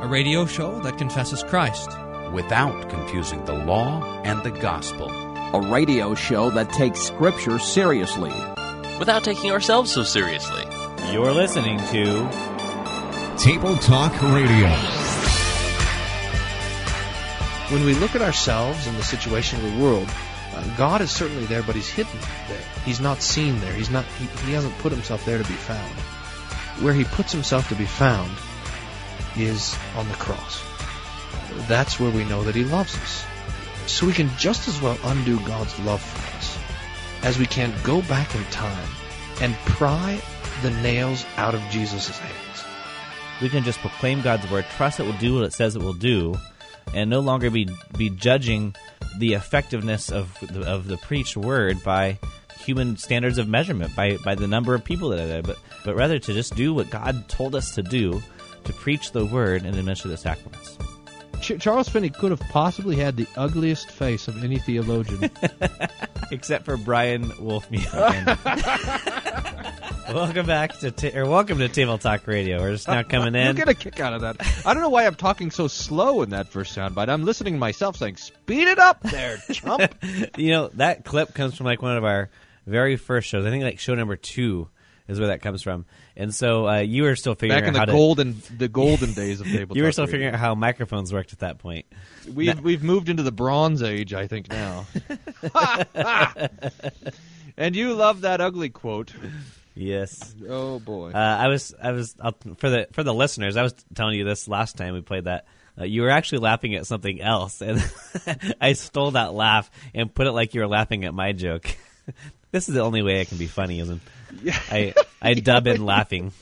a radio show that confesses Christ without confusing the law and the gospel, a radio show that takes Scripture seriously without taking ourselves so seriously. You're listening to Table Talk Radio. When we look at ourselves and the situation of the world, uh, God is certainly there, but He's hidden there. He's not seen there. He's not. He, he hasn't put Himself there to be found. Where He puts Himself to be found is on the cross. That's where we know that He loves us. So we can just as well undo God's love for us as we can go back in time and pry the nails out of Jesus' hands. We can just proclaim God's word, trust it will do what it says it will do, and no longer be be judging the effectiveness of the, of the preached word by human standards of measurement, by by the number of people that are there, but but rather to just do what God told us to do, to preach the word and administer the sacraments. Ch- Charles Finney could have possibly had the ugliest face of any theologian, except for Brian Wolfmueller. welcome back to ta- or welcome to Table Talk Radio. We're just now coming in. You get a kick out of that. I don't know why I'm talking so slow in that first soundbite. I'm listening to myself saying, "Speed it up, there, chump." you know that clip comes from like one of our very first shows. I think like show number two is where that comes from. And so uh, you were still figuring back in out the how golden the golden days of table. you were still radio. figuring out how microphones worked at that point. We've now, we've moved into the Bronze Age, I think now. and you love that ugly quote. Yes. Oh boy. Uh, I was I was I'll, for the for the listeners. I was telling you this last time we played that. Uh, you were actually laughing at something else, and I stole that laugh and put it like you were laughing at my joke. this is the only way I can be funny, isn't? I I dub in laughing.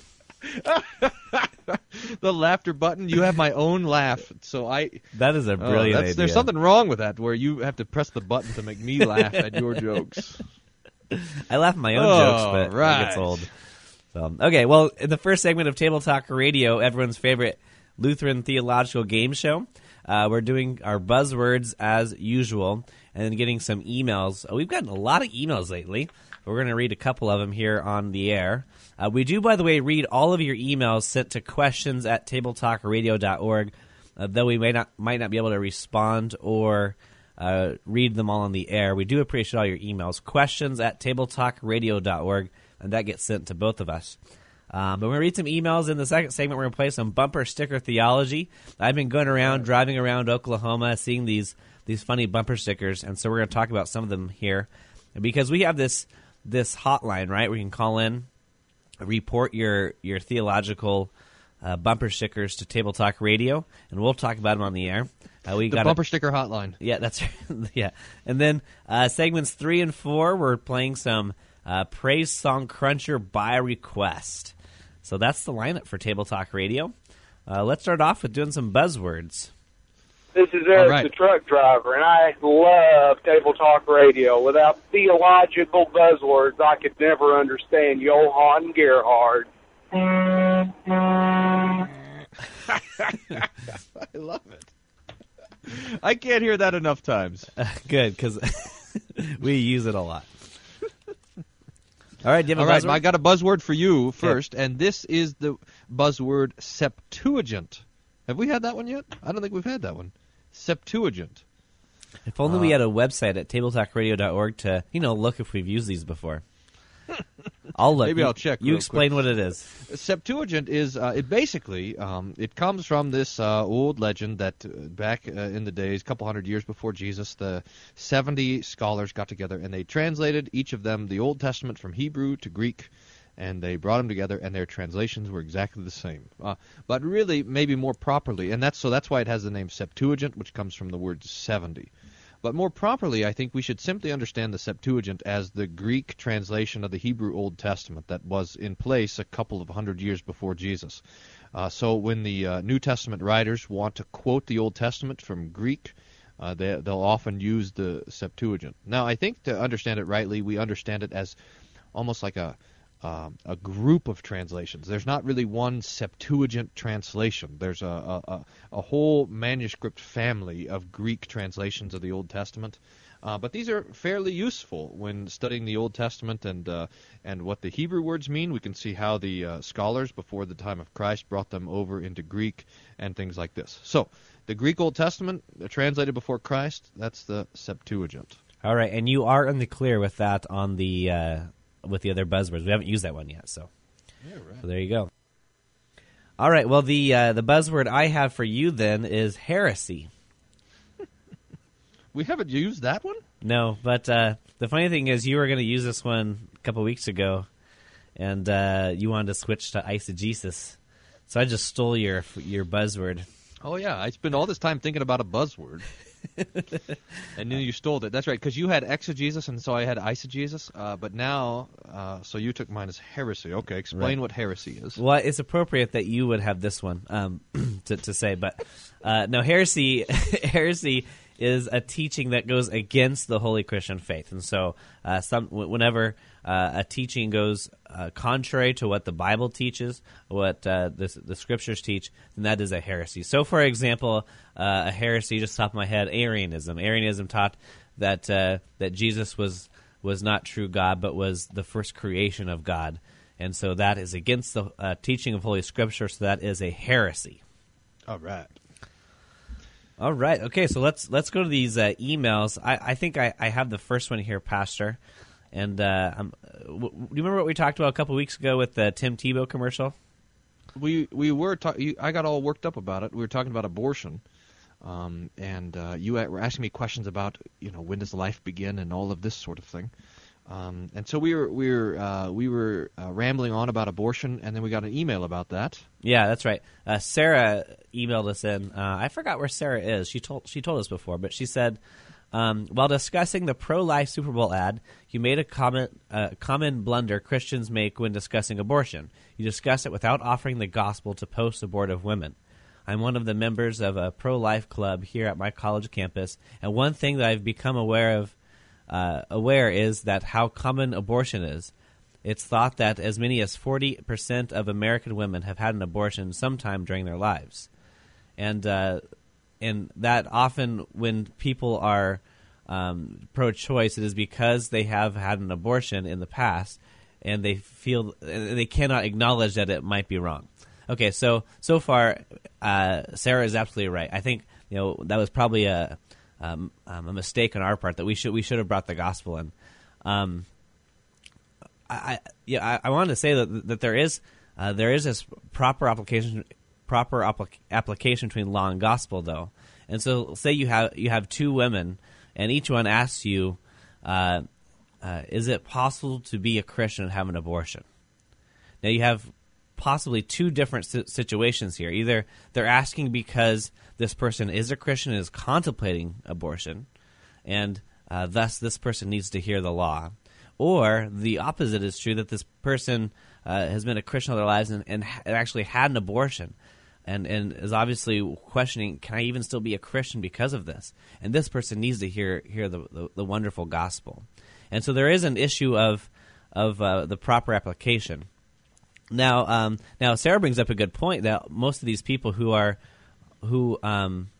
the laughter button. You have my own laugh, so I. That is a brilliant oh, idea. There's something wrong with that, where you have to press the button to make me laugh at your jokes. I laugh at my own oh, jokes, but right. it gets old. So, okay, well, in the first segment of Table Talk Radio, everyone's favorite Lutheran theological game show, uh, we're doing our buzzwords as usual, and then getting some emails. Uh, we've gotten a lot of emails lately. We're going to read a couple of them here on the air. Uh, we do, by the way, read all of your emails sent to questions at tabletalkradio.org, uh, though we may not might not be able to respond or uh, read them all on the air. We do appreciate all your emails. Questions at tabletalkradio.org, and that gets sent to both of us. Um, but we're going to read some emails in the second segment. We're going to play some bumper sticker theology. I've been going around, driving around Oklahoma, seeing these these funny bumper stickers, and so we're going to talk about some of them here because we have this this hotline, right? Where you can call in, report your your theological uh, bumper stickers to Table Talk Radio, and we'll talk about them on the air. Uh, we the got bumper a, sticker hotline. Yeah, that's yeah. And then uh, segments three and four, we're playing some uh, praise song cruncher by request. So that's the lineup for Table Talk Radio. Uh, let's start off with doing some buzzwords. This is Eric, right. the truck driver, and I love Table Talk Radio. Without theological buzzwords, I could never understand Johann Gerhard. I love it. I can't hear that enough times. Good, because we use it a lot. All right, do you have All a right, buzzword? I got a buzzword for you first, and this is the buzzword Septuagint. Have we had that one yet? I don't think we've had that one. Septuagint. If only we had a website at tabletalkradio.org to, you know, look if we've used these before. I'll look. Maybe You- I'll check You real explain quick. what it is. Septuagint is uh, it basically um, it comes from this uh, old legend that uh, back uh, in the days, a couple hundred years before Jesus, the seventy scholars got together and they translated each of them the Old Testament from Hebrew to Greek, and they brought them together, and their translations were exactly the same. Uh, but really, maybe more properly, and that's so that's why it has the name Septuagint, which comes from the word seventy. But more properly, I think we should simply understand the Septuagint as the Greek translation of the Hebrew Old Testament that was in place a couple of hundred years before Jesus. Uh, so when the uh, New Testament writers want to quote the Old Testament from Greek, uh, they, they'll often use the Septuagint. Now, I think to understand it rightly, we understand it as almost like a um, a group of translations. There's not really one Septuagint translation. There's a, a, a, whole manuscript family of Greek translations of the Old Testament. Uh, but these are fairly useful when studying the Old Testament and uh, and what the Hebrew words mean. We can see how the uh, scholars before the time of Christ brought them over into Greek and things like this. So the Greek Old Testament uh, translated before Christ, that's the Septuagint. All right, and you are in the clear with that on the uh, with the other buzzwords. We haven't used that one yet, so so there you go. All right, well the uh, the buzzword I have for you then is heresy. We haven't used that one. No, but uh, the funny thing is, you were going to use this one a couple weeks ago, and uh, you wanted to switch to eisegesis. So I just stole your your buzzword. Oh yeah, I spent all this time thinking about a buzzword. and then you stole it. That's right, because you had exegesis, and so I had eisegesis. Uh, but now, uh, so you took mine as heresy. Okay, explain Right. what heresy is. Well, it's appropriate that you would have this one um, to, to say, but uh, no, heresy. heresy is a teaching that goes against the holy Christian faith, and so uh, some whenever uh, a teaching goes uh, contrary to what the Bible teaches, what uh, the, the Scriptures teach, then that is a heresy. So, for example, uh, a heresy, just top of my head, Arianism. Arianism taught that uh, that Jesus was was not true God, but was the first creation of God. And so that is against the teaching of Holy Scripture, so that is a heresy. All right. All right. Okay, so let's let's go to these uh, emails. I, I think I, I have the first one here, Pastor. And uh, I'm, w- do you remember what we talked about a couple weeks ago with the Tim Tebow commercial? We we were ta- you, I got all worked up about it. We were talking about abortion, um, and uh, you were asking me questions about you know when does life begin and all of this sort of thing. Um, and so we were we were uh, we were uh, rambling on about abortion, and then we got an email about that. Yeah, that's right. Uh, Sarah emailed us in. Uh, I forgot where Sarah is. She told she told us before, but she said um, while discussing the pro-life Super Bowl ad, you made a comment uh, common blunder Christians make when discussing abortion. You discuss it without offering the gospel to post-abortive women. I'm one of the members of a pro-life club here at my college campus, and one thing that I've become aware of uh, aware is that how common abortion is. It's thought that as many as 40% of American women have had an abortion sometime during their lives. And, uh, and that often when people are um, pro choice, it is because they have had an abortion in the past and they feel they cannot acknowledge that it might be wrong. Okay, so so far, uh, Sarah is absolutely right. I think you know that was probably a um, um, a mistake on our part that we should we should have brought the gospel in. Um, I, yeah I, I wanted to say that that there is uh, there is this proper application proper applic- application between law and gospel though, and so say you have you have two women and each one asks you, uh, uh, is it possible to be a Christian and have an abortion? Now you have possibly two different situations here. Either they're asking because this person is a Christian and is contemplating abortion, and uh, thus this person needs to hear the law, or the opposite is true that this person uh, has been a Christian all their lives and, and actually had an abortion. And, and is obviously questioning, can I even still be a Christian because of this? And this person needs to hear hear the, the, the wonderful gospel. And so there is an issue of of uh, the proper application. Now, um, now Sarah brings up a good point that most of these people who are who um,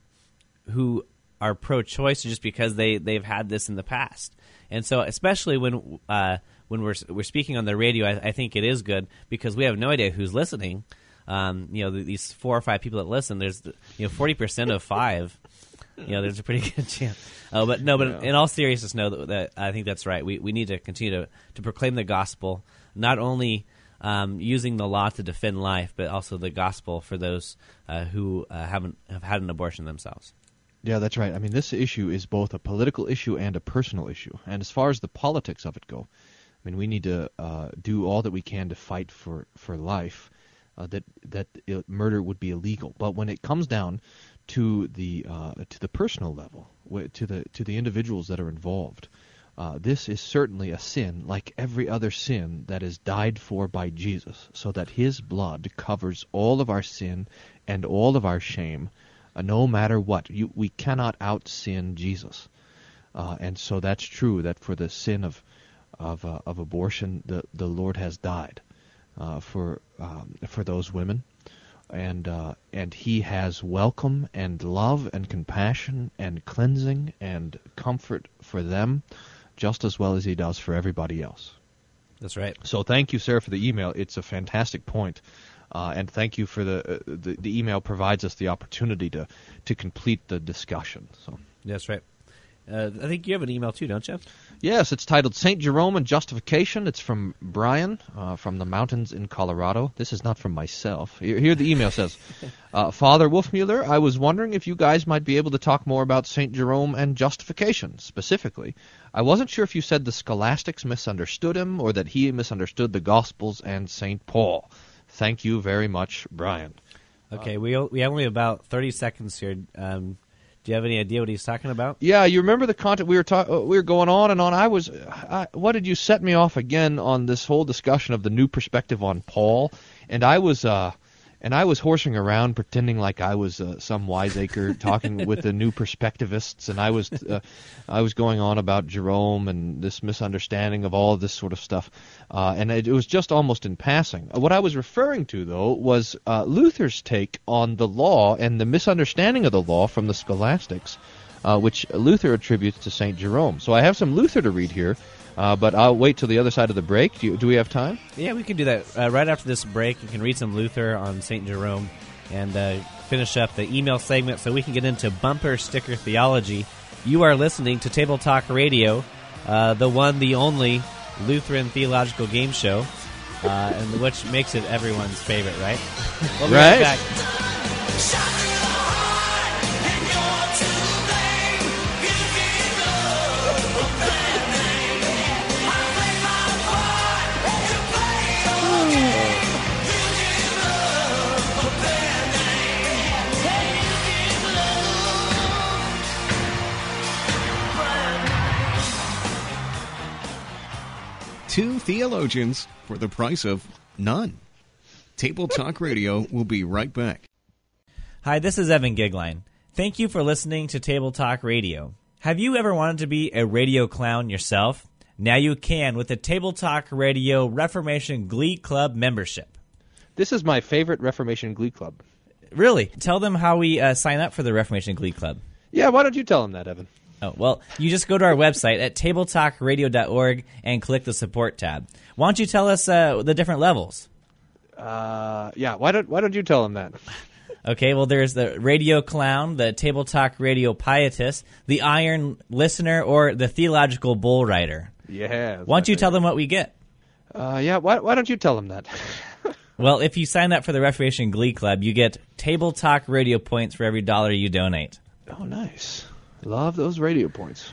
who are pro-choice just because they they've had this in the past, and so especially when uh, when we're we're speaking on the radio, I, I think it is good because we have no idea who's listening. Um, you know, th- these four or five people that listen, there's you know forty percent of five. You know, there's a pretty good chance. Uh, but no, but in all seriousness, no, that, that I think that's right. We we need to continue to to proclaim the gospel, not only um, using the law to defend life, but also the gospel for those uh, who uh, haven't have had an abortion themselves. Yeah, that's right. I mean, this issue is both a political issue and a personal issue. And as far as the politics of it go, I mean, we need to uh, do all that we can to fight for for life. Uh, that that murder would be illegal. But when it comes down to the uh, to the personal level, to the to the individuals that are involved, uh, this is certainly a sin, like every other sin that is died for by Jesus, so that His blood covers all of our sin and all of our shame, uh, no matter what. You, we cannot out sin Jesus, uh, and so that's true. That for the sin of of uh, of abortion, the the Lord has died uh, for um, for those women, and uh, and He has welcome and love and compassion and cleansing and comfort for them, just as well as He does for everybody else. That's right. So thank you, sir, for the email. It's a fantastic point. Uh, and thank you for the, uh, the the email provides us the opportunity to to complete the discussion. So That's right. Uh, I think you have an email too, don't you? yes, it's titled Saint Jerome and Justification. It's from Brian uh, from the mountains in Colorado. This is not from myself. Here, here the email says, uh, Father Wolfmueller, I was wondering if you guys might be able to talk more about Saint Jerome and justification specifically. I wasn't sure if you said the scholastics misunderstood him or that he misunderstood the Gospels and Saint Paul. Thank you very much, Brian. Okay, we we have only about thirty seconds here. Um, do you have any idea what he's talking about? Yeah, you remember the content we were talking? We were going on and on. I was, I, what did you set me off again on this whole discussion of the new perspective on Paul? And I was, uh, and I was horsing around pretending like I was uh, some wiseacre talking with the new perspectivists, and I was, uh, I was going on about Jerome and this misunderstanding of all of this sort of stuff, uh, and it, it was just almost in passing. What I was referring to though was uh, Luther's take on the law and the misunderstanding of the law from the scholastics uh, which Luther attributes to St. Jerome. So I have some Luther to read here, uh, but I'll wait till the other side of the break. Do, you, do we have time? Yeah, we can do that uh, right after this break. You can read some Luther on Saint Jerome and uh, finish up the email segment so we can get into bumper sticker theology. You are listening to Table Talk Radio, uh, the one, the only Lutheran theological game show, uh, and which makes it everyone's favorite, right? We'll be Right. Theologians for the price of none. Table Talk Radio will be right back. Hi, this is Evan Goeglein. Thank you for listening to Table Talk Radio. Have you ever wanted to be a radio clown yourself? Now you can with the Table Talk Radio Reformation Glee Club membership. This is my favorite Reformation Glee Club. Really? Tell them how we uh, sign up for the Reformation Glee Club. Yeah, why don't you tell them that, Evan? Oh, well, you just go to our website at tabletalkradio.org and click the support tab. Why don't you tell us uh, the different levels? Uh, yeah, why don't why don't you tell them that? Okay, well, there's the radio clown, the table talk radio pietist, the iron listener, or the theological bull rider. Yeah. Why don't you tell them what we get? Uh, yeah, why why don't you tell them that? Well, if you sign up for the Reformation Glee Club, you get table talk radio points for every dollar you donate. oh, nice. Love those radio points.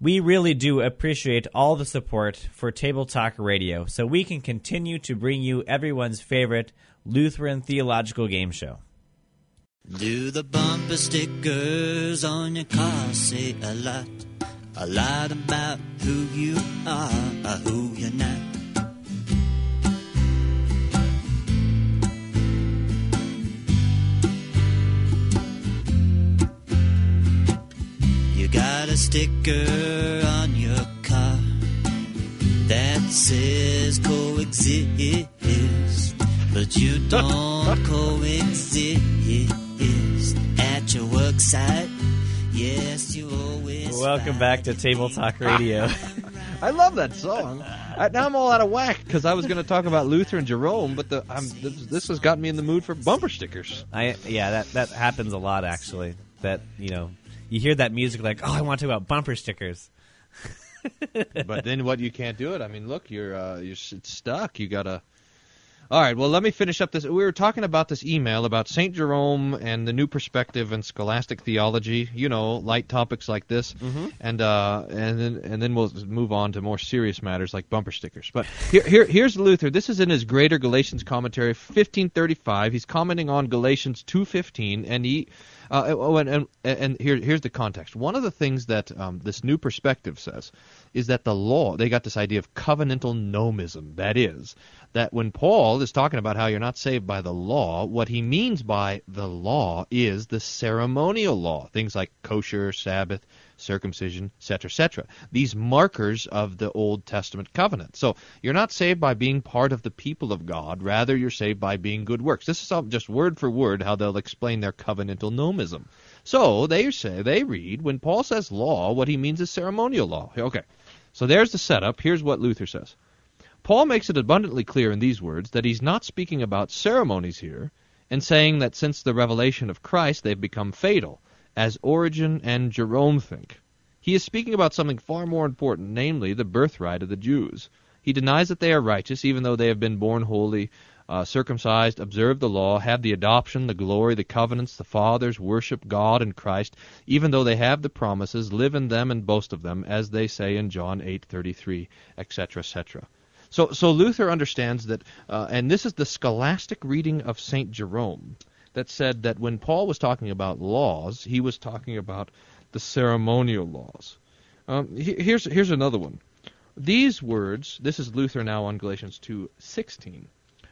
We really do appreciate all the support for Table Talk Radio so we can continue to bring you everyone's favorite Lutheran theological game show. Do the bumper stickers on your car say a lot? A lot about who you are or who you're not. You got a sticker on your car that says coexist, but you don't coexist at your work site. Yes, you always. Welcome back to Table Talk Radio. I love that song. I, now I'm all out of whack because I was going to talk about Luther and Jerome, but the I'm, this, this has got me in the mood for bumper stickers. I yeah, that that happens a lot actually. That you know, you hear that music like, oh, I want to talk about bumper stickers. but then what? You can't do it. I mean, look, you're uh, you're it's stuck. You gotta. All right. Well, let me finish up this. We were talking about this email about Saint Jerome and the new perspective and scholastic theology. You know, light topics like this, and uh, and then and then we'll move on to more serious matters like bumper stickers. But here, here here's Luther. This is in his Greater Galatians commentary, 1535. He's commenting on Galatians 2:15, and he. Uh, oh, and, and, and here, here's the context. One of the things that um, this new perspective says is that the law, they got this idea of covenantal nomism. That is, that when Paul is talking about how you're not saved by the law, what he means by the law is the ceremonial law. Things like kosher, Sabbath, circumcision, etc., etc. These markers of the Old Testament covenant. So you're not saved by being part of the people of God. Rather, you're saved by being good works. This is all just word for word how they'll explain their covenantal nomism. So they say they read when Paul says law, what he means is ceremonial law. Okay. So there's the setup. Here's what Luther says. Paul makes it abundantly clear in these words that he's not speaking about ceremonies here and saying that since the revelation of Christ they've become fatal, as Origen and Jerome think. He is speaking about something far more important, namely the birthright of the Jews. He denies that they are righteous, even though they have been born holy, uh, circumcised, observe the law, have the adoption, the glory, the covenants, the fathers, worship God and Christ, even though they have the promises, live in them and boast of them, as they say in John 8:33, etc., etc. So, so Luther understands that, uh, and this is the scholastic reading of Saint Jerome, that said that when Paul was talking about laws, he was talking about the ceremonial laws. Um, here's here's another one. These words, this is Luther now on Galatians 2:16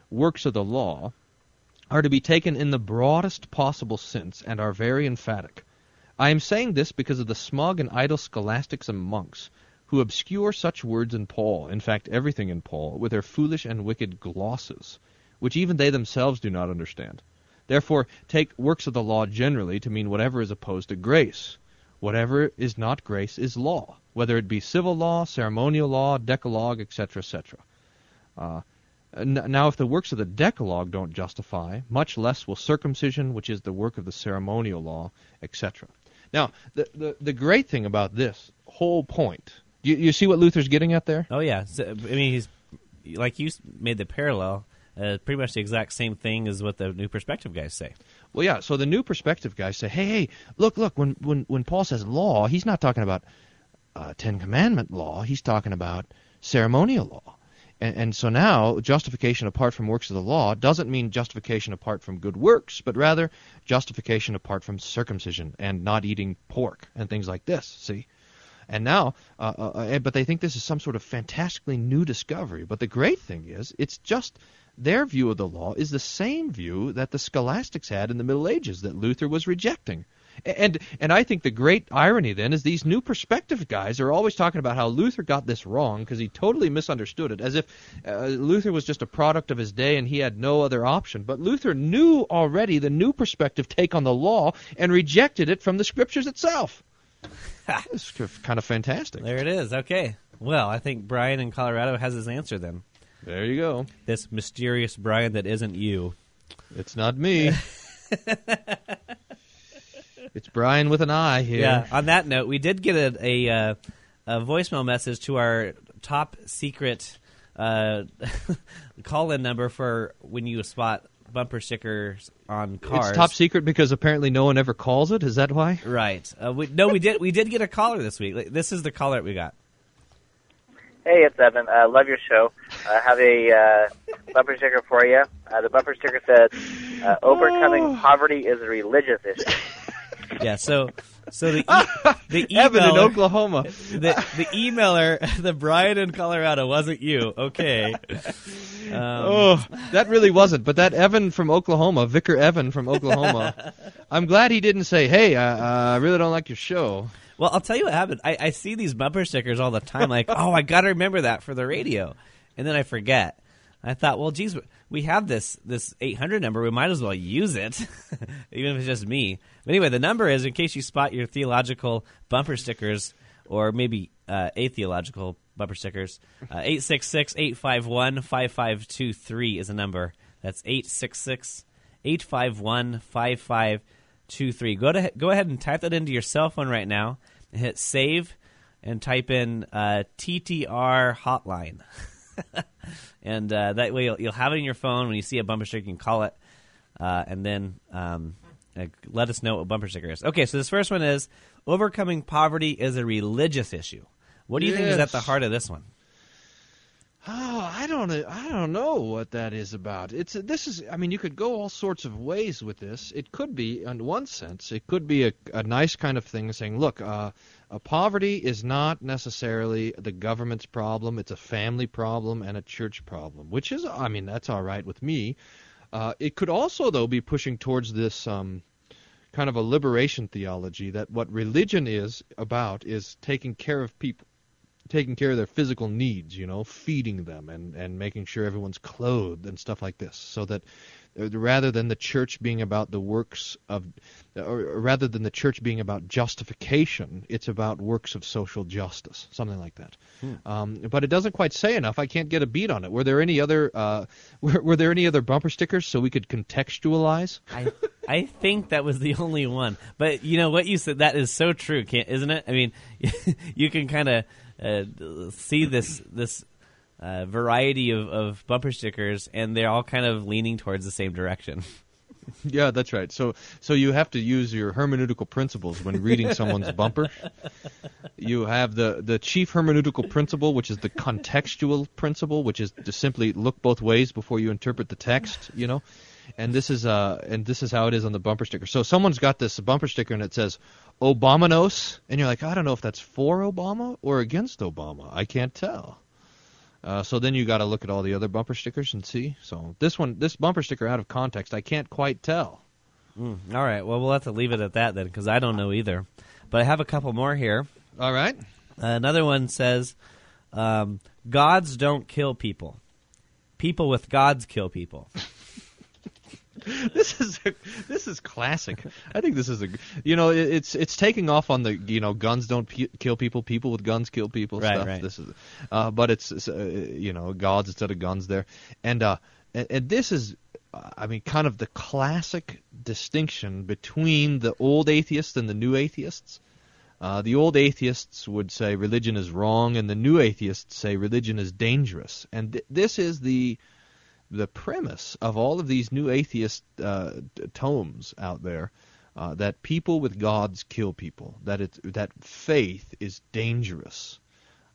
works of the law are to be taken in the broadest possible sense and are very emphatic. I am saying this because of the smug and idle scholastics and monks who obscure such words in Paul, in fact everything in Paul, with their foolish and wicked glosses, which even they themselves do not understand. Therefore, take works of the law generally to mean whatever is opposed to grace. Whatever is not grace is law, whether it be civil law, ceremonial law, decalogue, etc., etc. Uh, now, if the works of the Decalogue don't justify, much less will circumcision, which is the work of the ceremonial law, etc. Now, the, the, the great thing about this whole point, you, you see what Luther's getting at there? Oh, yeah. So, I mean, he's like you made the parallel. Uh, pretty much the exact same thing as what the New Perspective guys say. Well, yeah. So the New Perspective guys say, "Hey, hey, look, look. When when when Paul says law, he's not talking about uh, Ten Commandment law. He's talking about ceremonial law." And, and, so now, justification apart from works of the law doesn't mean justification apart from good works, but rather justification apart from circumcision and not eating pork and things like this. See? And now, uh, uh, uh but they think this is some sort of fantastically new discovery. But the great thing is, it's just their view of the law is the same view that the scholastics had in the Middle Ages that Luther was rejecting. And and I think the great irony then is these new perspective guys are always talking about how Luther got this wrong because he totally misunderstood it, as if uh, Luther was just a product of his day and he had no other option. But Luther knew already the new perspective take on the law and rejected it from the scriptures itself. it's kind of fantastic. There it is. Okay. Well, I think Brian in Colorado has his answer then. There you go. This mysterious Brian that isn't you. It's not me. It's Brian with an I here. Yeah. On that note, we did get a a, uh, a voicemail message to our top secret uh, call-in number for when you spot bumper stickers on cars. It's top secret because apparently no one ever calls it. Is that why? Right. Uh, we, no, we did. We did get a caller this week. This is the caller we got. Hey, it's Evan. I uh, love your show. I have a uh, bumper sticker for you. Uh, the bumper sticker says, uh, "Overcoming oh. poverty is a religious issue." yeah. So so the e- the emailer, Evan in Oklahoma, the the emailer, the Brian in Colorado wasn't you. Okay. Um, oh, that really wasn't. But that Evan from Oklahoma, Vicar Evan from Oklahoma, I'm glad he didn't say, "Hey, I, I really don't like your show." Well, I'll tell you what happened. I, I see these bumper stickers all the time. Like, oh, I got to remember that for the radio, and then I forget. I thought, well, geez, we have this this 800 number. We might as well use it, even if it's just me. But anyway, the number is in case you spot your theological bumper stickers or maybe uh, atheological bumper stickers. Uh, eight six six eight five one five five two three is a number. That's 866 851 5523. Go to go ahead and type that into your cell phone right now. Hit save and type in uh, TTR hotline. and uh, that way you'll, you'll, have it in your phone when you see a bumper sticker. You can call it, uh, and then um, uh, let us know what bumper sticker is. Okay, so this first one is overcoming poverty is a religious issue. What do you yes. think is at the heart of this one? Oh, I don't I don't know what that is about. It's this is I mean you could go all sorts of ways with this. It could be in one sense it could be a, a nice kind of thing saying, look, uh, uh, poverty is not necessarily the government's problem. It's a family problem and a church problem, which is, I mean, that's all right with me. Uh, it could also, though, be pushing towards this um, kind of a liberation theology that what religion is about is taking care of people taking care of their physical needs, you know, feeding them and, and making sure everyone's clothed and stuff like this, so that uh, rather than the church being about the works of, or rather than the church being about justification, it's about works of social justice, something like that. Hmm. Um, but it doesn't quite say enough. I can't get a beat on it. Were there any other uh, were, were there any other bumper stickers so we could contextualize? I I think that was the only one. But you know what you said that is so true, can't, isn't it? I mean, you can kind of uh, see this this uh, variety of, of bumper stickers, and they're all kind of leaning towards the same direction. Yeah, that's right. So so you have to use your hermeneutical principles when reading someone's bumper. You have the the chief hermeneutical principle, which is the contextual principle, which is to simply look both ways before you interpret the text, you know. And this is uh and this is how it is on the bumper sticker. So someone's got this bumper sticker and it says Obamanos, and you're like, I don't know if that's for Obama or against Obama. I can't tell. Uh, so then you got to look at all the other bumper stickers and see. So this one, this bumper sticker out of context, I can't quite tell. Mm, all right. Well, we'll have to leave it at that then, because I don't know either. But I have a couple more here. All right. Uh, another one says, um, "Gods don't kill people. People with gods kill people." this is a, this is classic. I think this is a you know it, it's it's taking off on the you know guns don't p- kill people, people with guns kill people Right, stuff. right. This is, uh, but it's, it's, uh, you know gods instead of guns there, and uh, and, and this is. I mean, kind of the classic distinction between the old atheists and the new atheists. Uh, the old atheists would say religion is wrong, and the new atheists say religion is dangerous. And th- this is the the premise of all of these new atheist uh, tomes out there uh, that people with gods kill people, that it that faith is dangerous.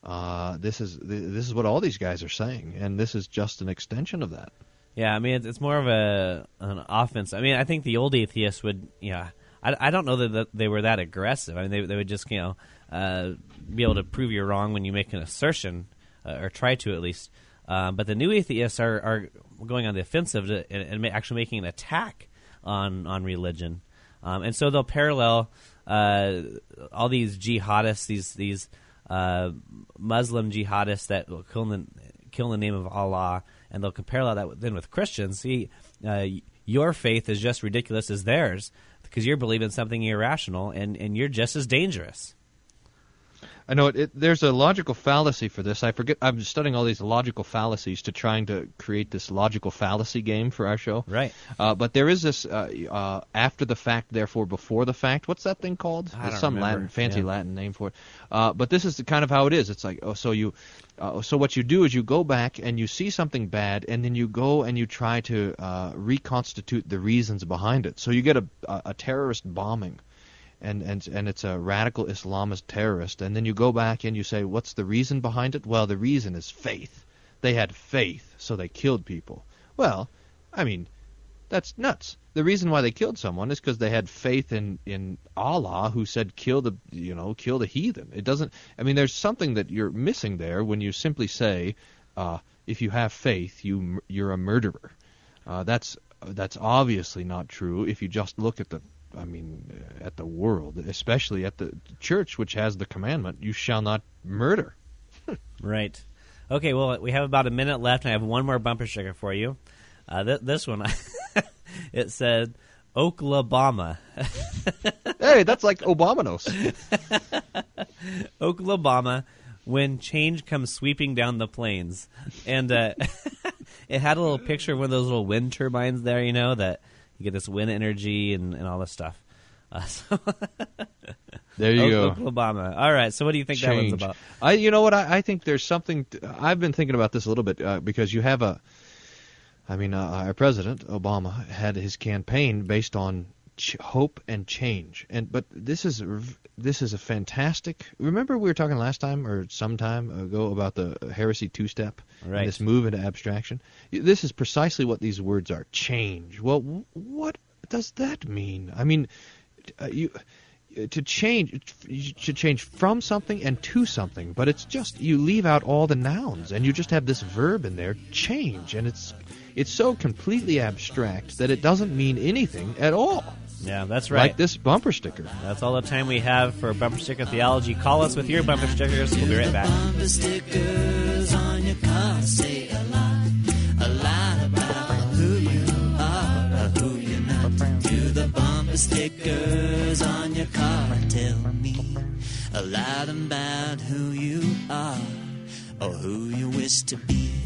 Uh, this is this is what all these guys are saying, and this is just an extension of that. Yeah, I mean it's, it's more of a an offense. I mean, I think the old atheists would, yeah. I, I don't know that, they were that aggressive. I mean, they they would just you know uh, be able to prove you're wrong when you make an assertion uh, or try to at least. Um, but the new atheists are, are going on the offensive to, and, and actually making an attack on on religion, um, and so they'll parallel uh, all these jihadists, these these uh, Muslim jihadists that will kill in the, kill in the name of Allah, and they'll parallel that then with Christians. See, uh, your faith is just ridiculous as theirs because you're believing something irrational, and, and you're just as dangerous. I know it, it, there's a logical fallacy for this. I forget. I'm studying all these logical fallacies to trying to create this logical fallacy game for our show. Right. Uh, but there is this uh, uh, after the fact, therefore before the fact. What's that thing called? I There's don't some remember. Latin, fancy Yeah. Latin name for it. Uh, but this is the kind of how it is. It's like, oh, so you, uh, so what you do is you go back and you see something bad, and then you go and you try to uh, reconstitute the reasons behind it. So you get a, a, a terrorist bombing and and and it's a radical Islamist terrorist, and then you go back and you say, what's the reason behind it? Well, the reason is faith. They had faith, so they killed people. Well, I mean, that's nuts. The reason why they killed someone is because they had faith in in Allah, who said kill the you know kill the heathen. It doesn't. I mean, there's something that you're missing there when you simply say, uh, if you have faith, you you're a murderer. Uh, that's that's obviously not true if you just look at the I mean uh, at the world, especially at the church which has the commandment you shall not murder. Right. Okay, well, we have about a minute left, and I have one more bumper sticker for you. Uh, th- this one, it said Oklahoma. hey, that's like Obamanos. Oklahoma, when change comes sweeping down the plains. And uh, it had a little picture of one of those little wind turbines there, you know, that you get this wind energy and, and all this stuff. Uh, so There you go. Oklahoma. All right, so what do you think that one's about? I, you know what? I, I think there's something. t- I've been thinking about this a little bit uh, because you have a. I mean, uh, our president Obama had his campaign based on ch- hope and change, and but this is this is a fantastic. Remember we were talking last time or some time ago about the heresy two step, Right. This move into abstraction. This is precisely what these words are. Change. Well, what does that mean? I mean, uh, you to change to change from something and to something but it's just you leave out all the nouns and you just have this verb in there change and it's it's so completely abstract that it doesn't mean anything at all Yeah, that's right. Like this bumper sticker. That's all the time we have for bumper sticker theology. Call us with your bumper stickers. We'll be right back. Bumper stickers on your car say a lot, a lot about who you are or who you're not. Do the bumper stickers on your car tell me a lot about who you are or who you wish to be?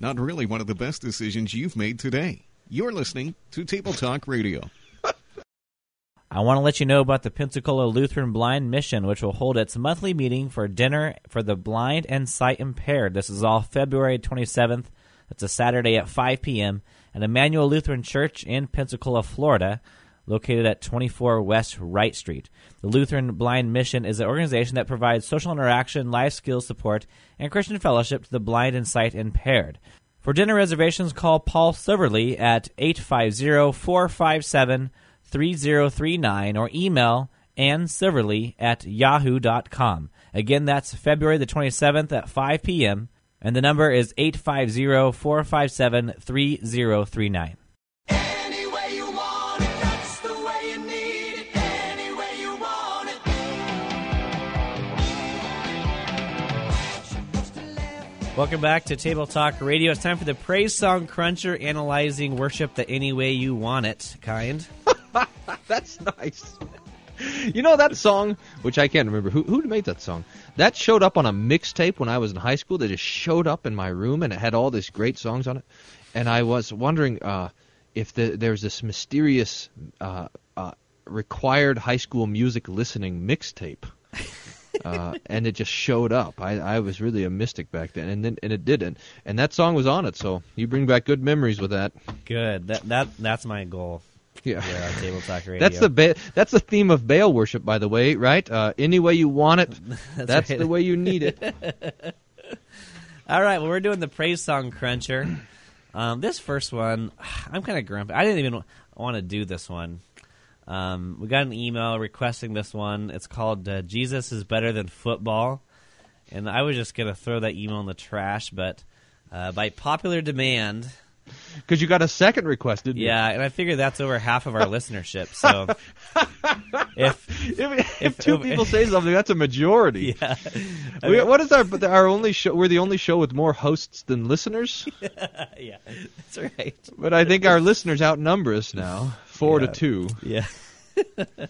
Not really one of the best decisions you've made today. You're listening to Table Talk Radio. I want to let you know about the Pensacola Lutheran Blind Mission, which will hold its monthly meeting for dinner for the blind and sight impaired. This is all February 27th. It's a Saturday at 5 p.m. at Emmanuel Lutheran Church in Pensacola, Florida, located at 24 West Wright Street. The Lutheran Blind Mission is an organization that provides social interaction, life skills support, and Christian fellowship to the blind and sight impaired. For dinner reservations, call Paul Silverly at 850 457 3039 or email Ann Silverly at yahoo.com. Again, that's February the 27th at 5 p.m. and the number is 850 457 3039. Welcome back to Table Talk Radio. It's time for the Praise Song Cruncher, analyzing worship the any way you want it kind. That's nice. You know that song, which I can't remember who who made that song. That showed up on a mixtape when I was in high school. They just showed up in my room and it had all these great songs on it. And I was wondering uh, if the, there's this mysterious uh, uh, required high school music listening mixtape. Uh, and it just showed up. I, I was really a mystic back then, and then and it didn't. And that song was on it, so you bring back good memories with that. Good. That that that's my goal. Yeah, on Table Talk Radio. That's the ba- that's the theme of Baal worship, by the way, right? Uh, any way you want it, That's that's, right. the way you need it. All right, well, we're doing the Praise Song Cruncher. Um, this first one, I'm kind of grumpy. I didn't even want to do this one. Um, we got an email requesting this one. It's called uh, Jesus is Better Than Football. And I was just going to throw that email in the trash, but uh, by popular demand. Because you got a second request, didn't you? Yeah, and I figure that's over half of our listenership. So if, if, if two people say something, that's a majority. Yeah. I We, mean- what is our our only show? We're the only show with more hosts than listeners. yeah, that's right. But I think our listeners outnumber us now, four Yeah. to two. Yeah.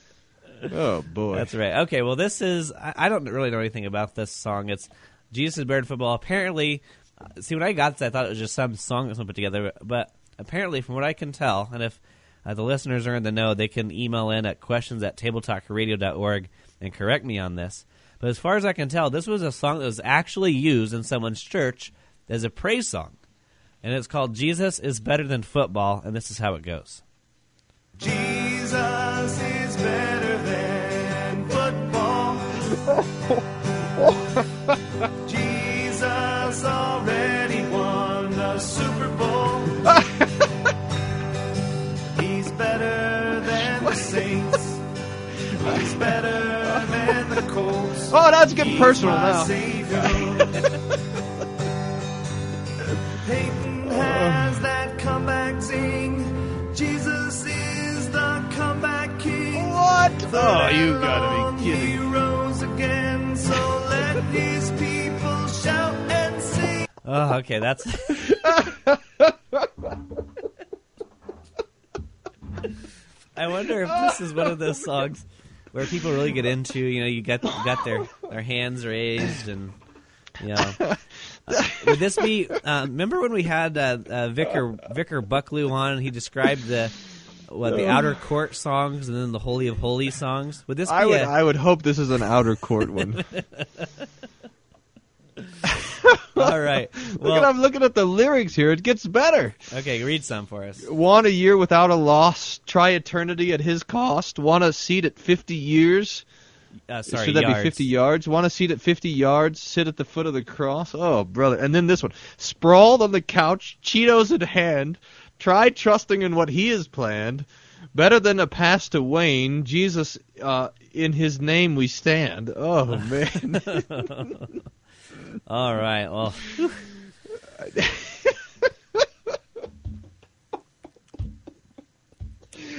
oh boy, That's right. Okay, well, this is. I, I don't really know anything about this song. It's Jesus is Better Than Football. Apparently, uh, see, when I got this, I thought it was just some song that was put together. But apparently, from what I can tell, and if uh, the listeners are in the know, they can email in at questions at tabletalkradio.org and correct me on this. But as far as I can tell, this was a song that was actually used in someone's church as a praise song. And it's called Jesus is Better Than Football, and this is how it goes. Jesus is better than football. Jesus already won the Super Bowl. He's better than the Saints. He's better than the Colts. Oh, that's getting He's personal now. Peyton has that comeback zing. What? Oh, you gotta be kidding. Again, so let his people shout and sing. Oh, okay, that's. I wonder if this is one of those songs where people really get into. You know, you got got their their hands raised and you know. Uh, would this be? Uh, remember when we had uh, uh, Vicar Vicar Bucklew on? and He described the what the outer court songs and then the holy of holies songs. Would this be I would a, I would hope this is an outer court one. all right? Look at I'm looking at the lyrics here. It gets better. okay, read some for us. Want a year without a loss? Try eternity at his cost. Want a seat at 50 years? Uh, sorry, Should that yards. be 50 yards? Want a seat at 50 yards? Sit at the foot of the cross? Oh, brother. And then this one. Sprawled on the couch, Cheetos in hand. Try trusting in what he has planned. Better than a pass to Wayne. Jesus, uh, in his name we stand. Oh, man. All right. Well,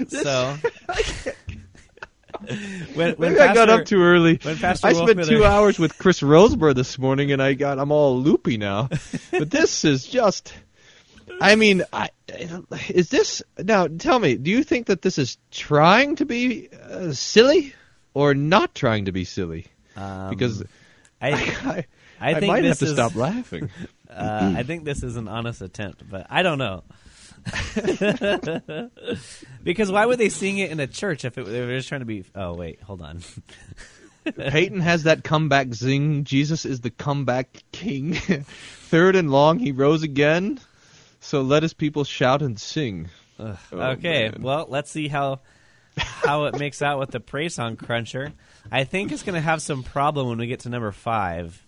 so when, when Maybe I got up too early. Pastor I spent two hours with Chris Rosebrough this morning, and I got I'm all loopy now. but this is just. I mean, I, is this now? Tell me, do you think that this is trying to be uh, silly or not trying to be silly? Um, because I, I, I, I think might have to is- stop laughing. uh, I think this is an honest attempt, but I don't know. because why would they sing it in a church if it, they were just trying to be? Oh wait, hold on. Peyton has that comeback zing. Jesus is the comeback king. Third and long, he rose again. So let his people shout and sing. Oh, okay, man. well, let's see how how it makes out with the praise song cruncher. I think it's going to have some problem when we get to number five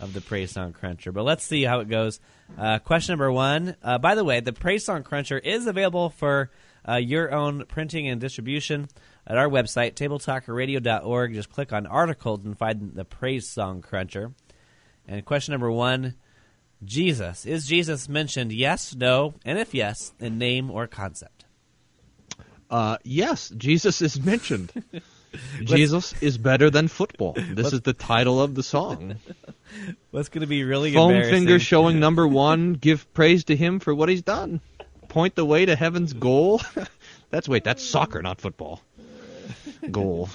of the praise song cruncher. But let's see how it goes. Uh, question number one. Uh, by the way, the praise song cruncher is available for uh, your own printing and distribution at our website, tabletalkradio.org. Just click on articles and find the praise song cruncher. And question number one. Jesus. Is Jesus mentioned yes, no, and if yes, in name or concept? Uh, yes, Jesus is mentioned. Jesus is better than football. This is the title of the song. What's going to be really Foam finger showing number one. Give praise to him for what he's done. Point the way to heaven's goal. that's wait, that's soccer, not football. Goal.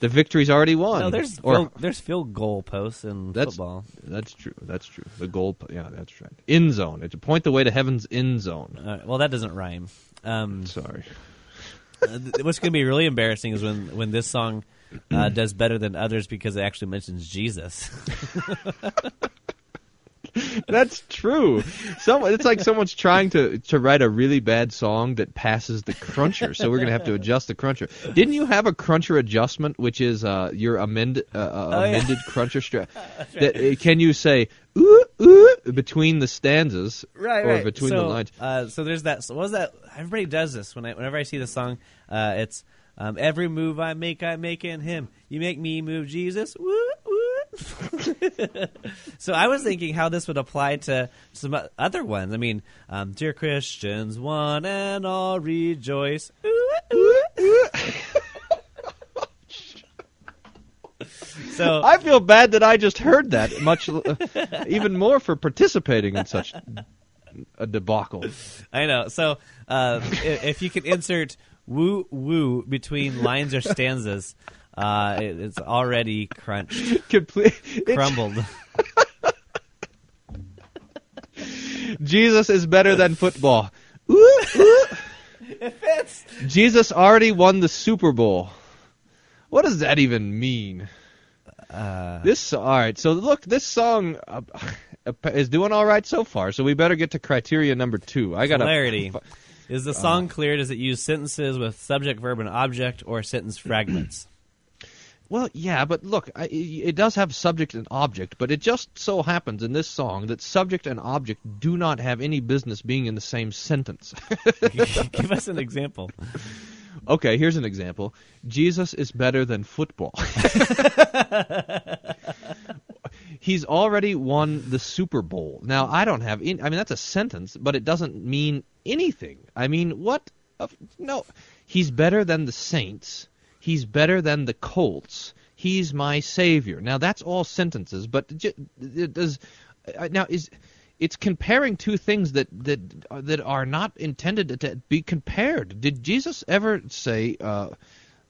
The victory's already won. No, there's or field, there's field goal posts in that's football. that's true. That's true. The goal. Yeah, that's right. In zone. It's a point the way to heaven's end zone. Uh, well, that doesn't rhyme. Um, Sorry. uh, what's going to be really embarrassing is when when this song uh, does better than others because it actually mentions Jesus. That's true. Someone, it's like someone's trying to to write a really bad song that passes the cruncher. So we're gonna have to adjust the cruncher. Didn't you have a cruncher adjustment, which is uh, your amend, uh, uh, Oh, yeah. amended cruncher strap? That, uh, can you say ooh ooh between the stanzas right, or right. between so, the lines? Uh, so there's that. So what was that? Everybody does this when I, whenever I see the song. Uh, it's um, every move I make, I make in Him. You make me move, Jesus. Woo. so I was thinking how this would apply to some other ones. I mean, um, dear Christians, one and all rejoice. Ooh, ooh, ooh. so I feel bad that I just heard that much, uh, even more for participating in such a debacle. I know. So uh, if, if you could insert woo woo between lines or stanzas, uh, it, it's already crunched, Complete. crumbled. Jesus is better than football. Ooh, ooh. Jesus already won the Super Bowl. What does that even mean? Uh, This all right. So look, this song uh, is doing all right so far. So we better get to criteria number two. I got clarity. Is Uh, the song clear? Does it use sentences with subject, verb, and object, or sentence fragments? Well, yeah, but look, I, it does have subject and object, but it just so happens in this song that subject and object do not have any business being in the same sentence. Give us an example. Okay, here's an example. Jesus is better than football. He's already won the Super Bowl. Now, I don't have any, I mean that's a sentence, but it doesn't mean anything. I mean, what no, he's better than the Saints. He's better than the Colts. He's my savior. Now, that's all sentences, but does uh, now is it's comparing two things that that that are not intended to be compared. Did Jesus ever say uh,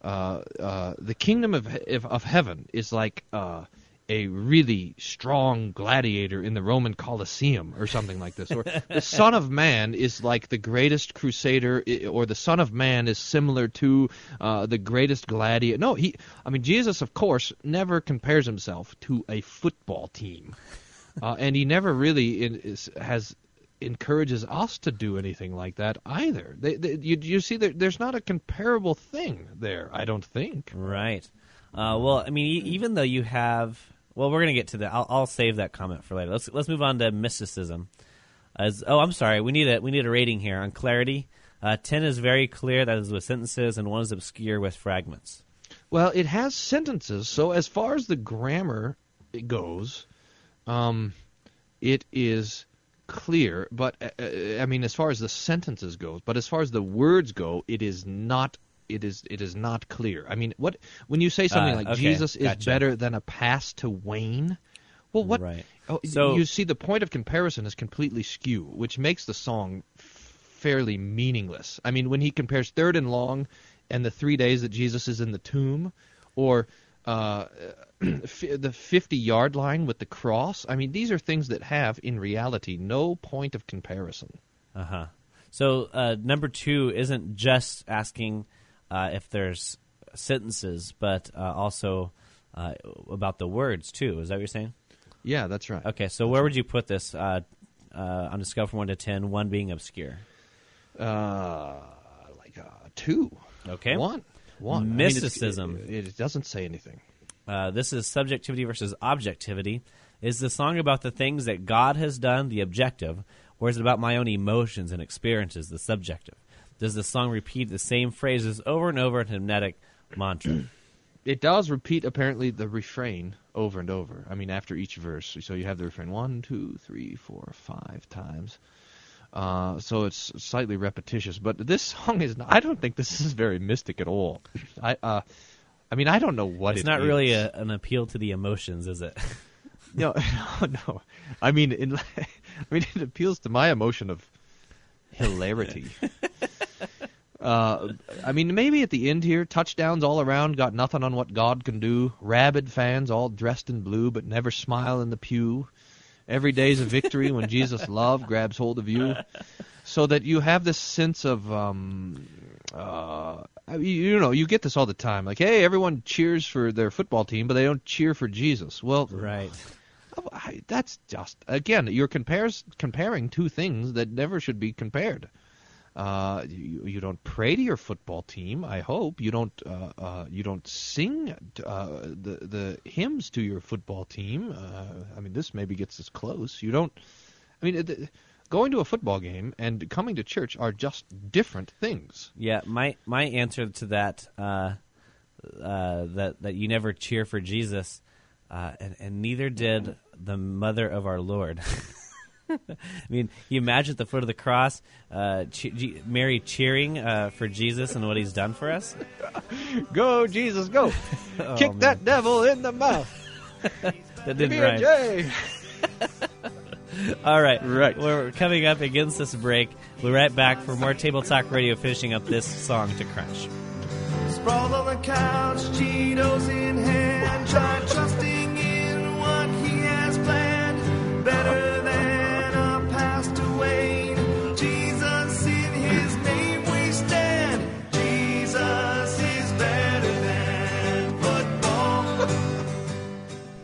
uh, uh, the kingdom of of heaven is like uh, a really strong gladiator in the Roman Colosseum or something like this, or the Son of Man is like the greatest crusader, or the Son of Man is similar to uh, the greatest gladiator. No, he. I mean, Jesus, of course, never compares himself to a football team uh, and he never really in, is, has encourages us to do anything like that either. They, they, you, you see, there, there's not a comparable thing there. I don't think. Right. Uh, well, I mean, e- even though you have, well, we're gonna get to that. I'll, I'll save that comment for later. Let's let's move on to mysticism. As oh, I'm sorry, we need a we need a rating here on clarity. Uh, Ten is very clear, that is with sentences, and one is obscure with fragments. Well, it has sentences, so as far as the grammar goes, um, it is clear. But uh, uh, I mean, as far as the sentences goes, but as far as the words go, it is not it is it is not clear. I mean, what when you say something Ah, like okay, Jesus is gotcha. better than a pass to Wayne, well, what? Right. Oh, So- you see, the point of comparison is completely skew, which makes the song fairly meaningless. I mean, when he compares third and long and the three days that Jesus is in the tomb, or uh, f- the 50 yard line with the cross, I mean, these are things that have, in reality, no point of comparison. Uh huh. So uh, number two isn't just asking uh, if there's sentences, but uh, also uh, about the words too. Is that what you're saying? Yeah, that's right. Okay, so where would you put this uh, uh, on a scale from one to ten? One being obscure. Uh, like uh, two. Okay. One. One. I mean, Mysticism. it, it doesn't say anything. Uh, this is subjectivity versus objectivity. Is the song about the things that God has done, the objective, or is it about my own emotions and experiences, the subjective? Does the song repeat the same phrases over and over in a hypnotic mantra? It does repeat apparently the refrain over and over. I mean, after each verse. So you have the refrain one, two, three, four, five times. Uh, so it's slightly repetitious. But this song is. Not, I don't think this is very mystic at all. I. Uh, I mean, I don't know what it's it not is. really a, an appeal to the emotions, is it? No, no, no. I mean, in, I mean, it appeals to my emotion of hilarity. Uh, I mean, maybe at the end here, touchdowns all around, got nothing on what God can do. Rabid fans all dressed in blue, but never smile in the pew. Every day's a victory when Jesus' love grabs hold of you. So that you have this sense of, um, uh, you know, you get this all the time. Like, hey, everyone cheers for their football team, but they don't cheer for Jesus. Well, right. I, that's just again you're compares comparing two things that never should be compared. Uh, you, you don't pray to your football team. I hope you don't. Uh, uh, you don't sing uh, the the hymns to your football team. Uh, I mean, this maybe gets us close. You don't. I mean, going to a football game and coming to church are just different things. Yeah, my my answer to that uh, uh, that that you never cheer for Jesus, and, and neither did the mother of our Lord. I mean, you imagine at the foot of the cross, uh, che- G- Mary cheering uh, for Jesus and what He's done for us. Go, Jesus, go! Oh, Kick man. that devil in the mouth. That didn't me rhyme. J. All right, right. We're coming up against this break. We'll be right back for more Table Talk Radio, finishing up this song to crunch. Sprawled on the couch, Cheetos in hand, try trusting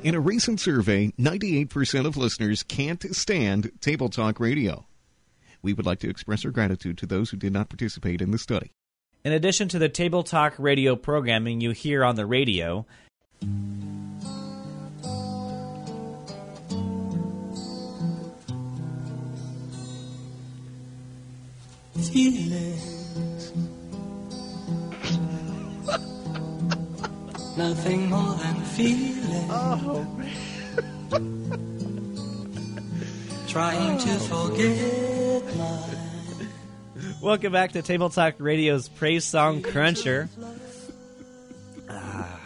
In a recent survey, 98% of listeners can't stand Table Talk Radio. We would like to express our gratitude to those who did not participate in the study. In addition to the Table Talk radio programming you hear on the radio, Feelings. Nothing more than feelings. Oh, Trying to forget my. Welcome back to Table Talk Radio's Praise Song Cruncher. Ah.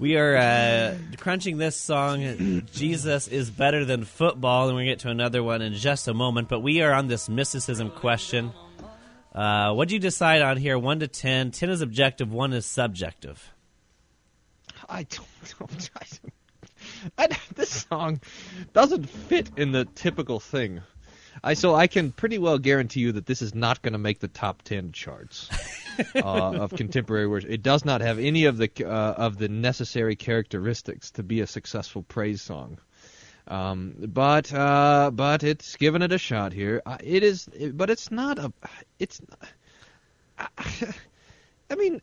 we are uh, crunching this song, Jesus is Better Than Football, and to get to another one in just a moment. But we are on this mysticism question. Uh, what do you decide on here? 1 to 10. 10 is objective, 1 is subjective. I don't, I, this song doesn't fit in the typical thing. I so I can pretty well guarantee you that this is not going to make the top ten charts uh, of contemporary worship. It does not have any of the uh, of the necessary characteristics to be a successful praise song. Um, but uh, but it's given it a shot here. Uh, it is, but it's not a. It's. I, I mean,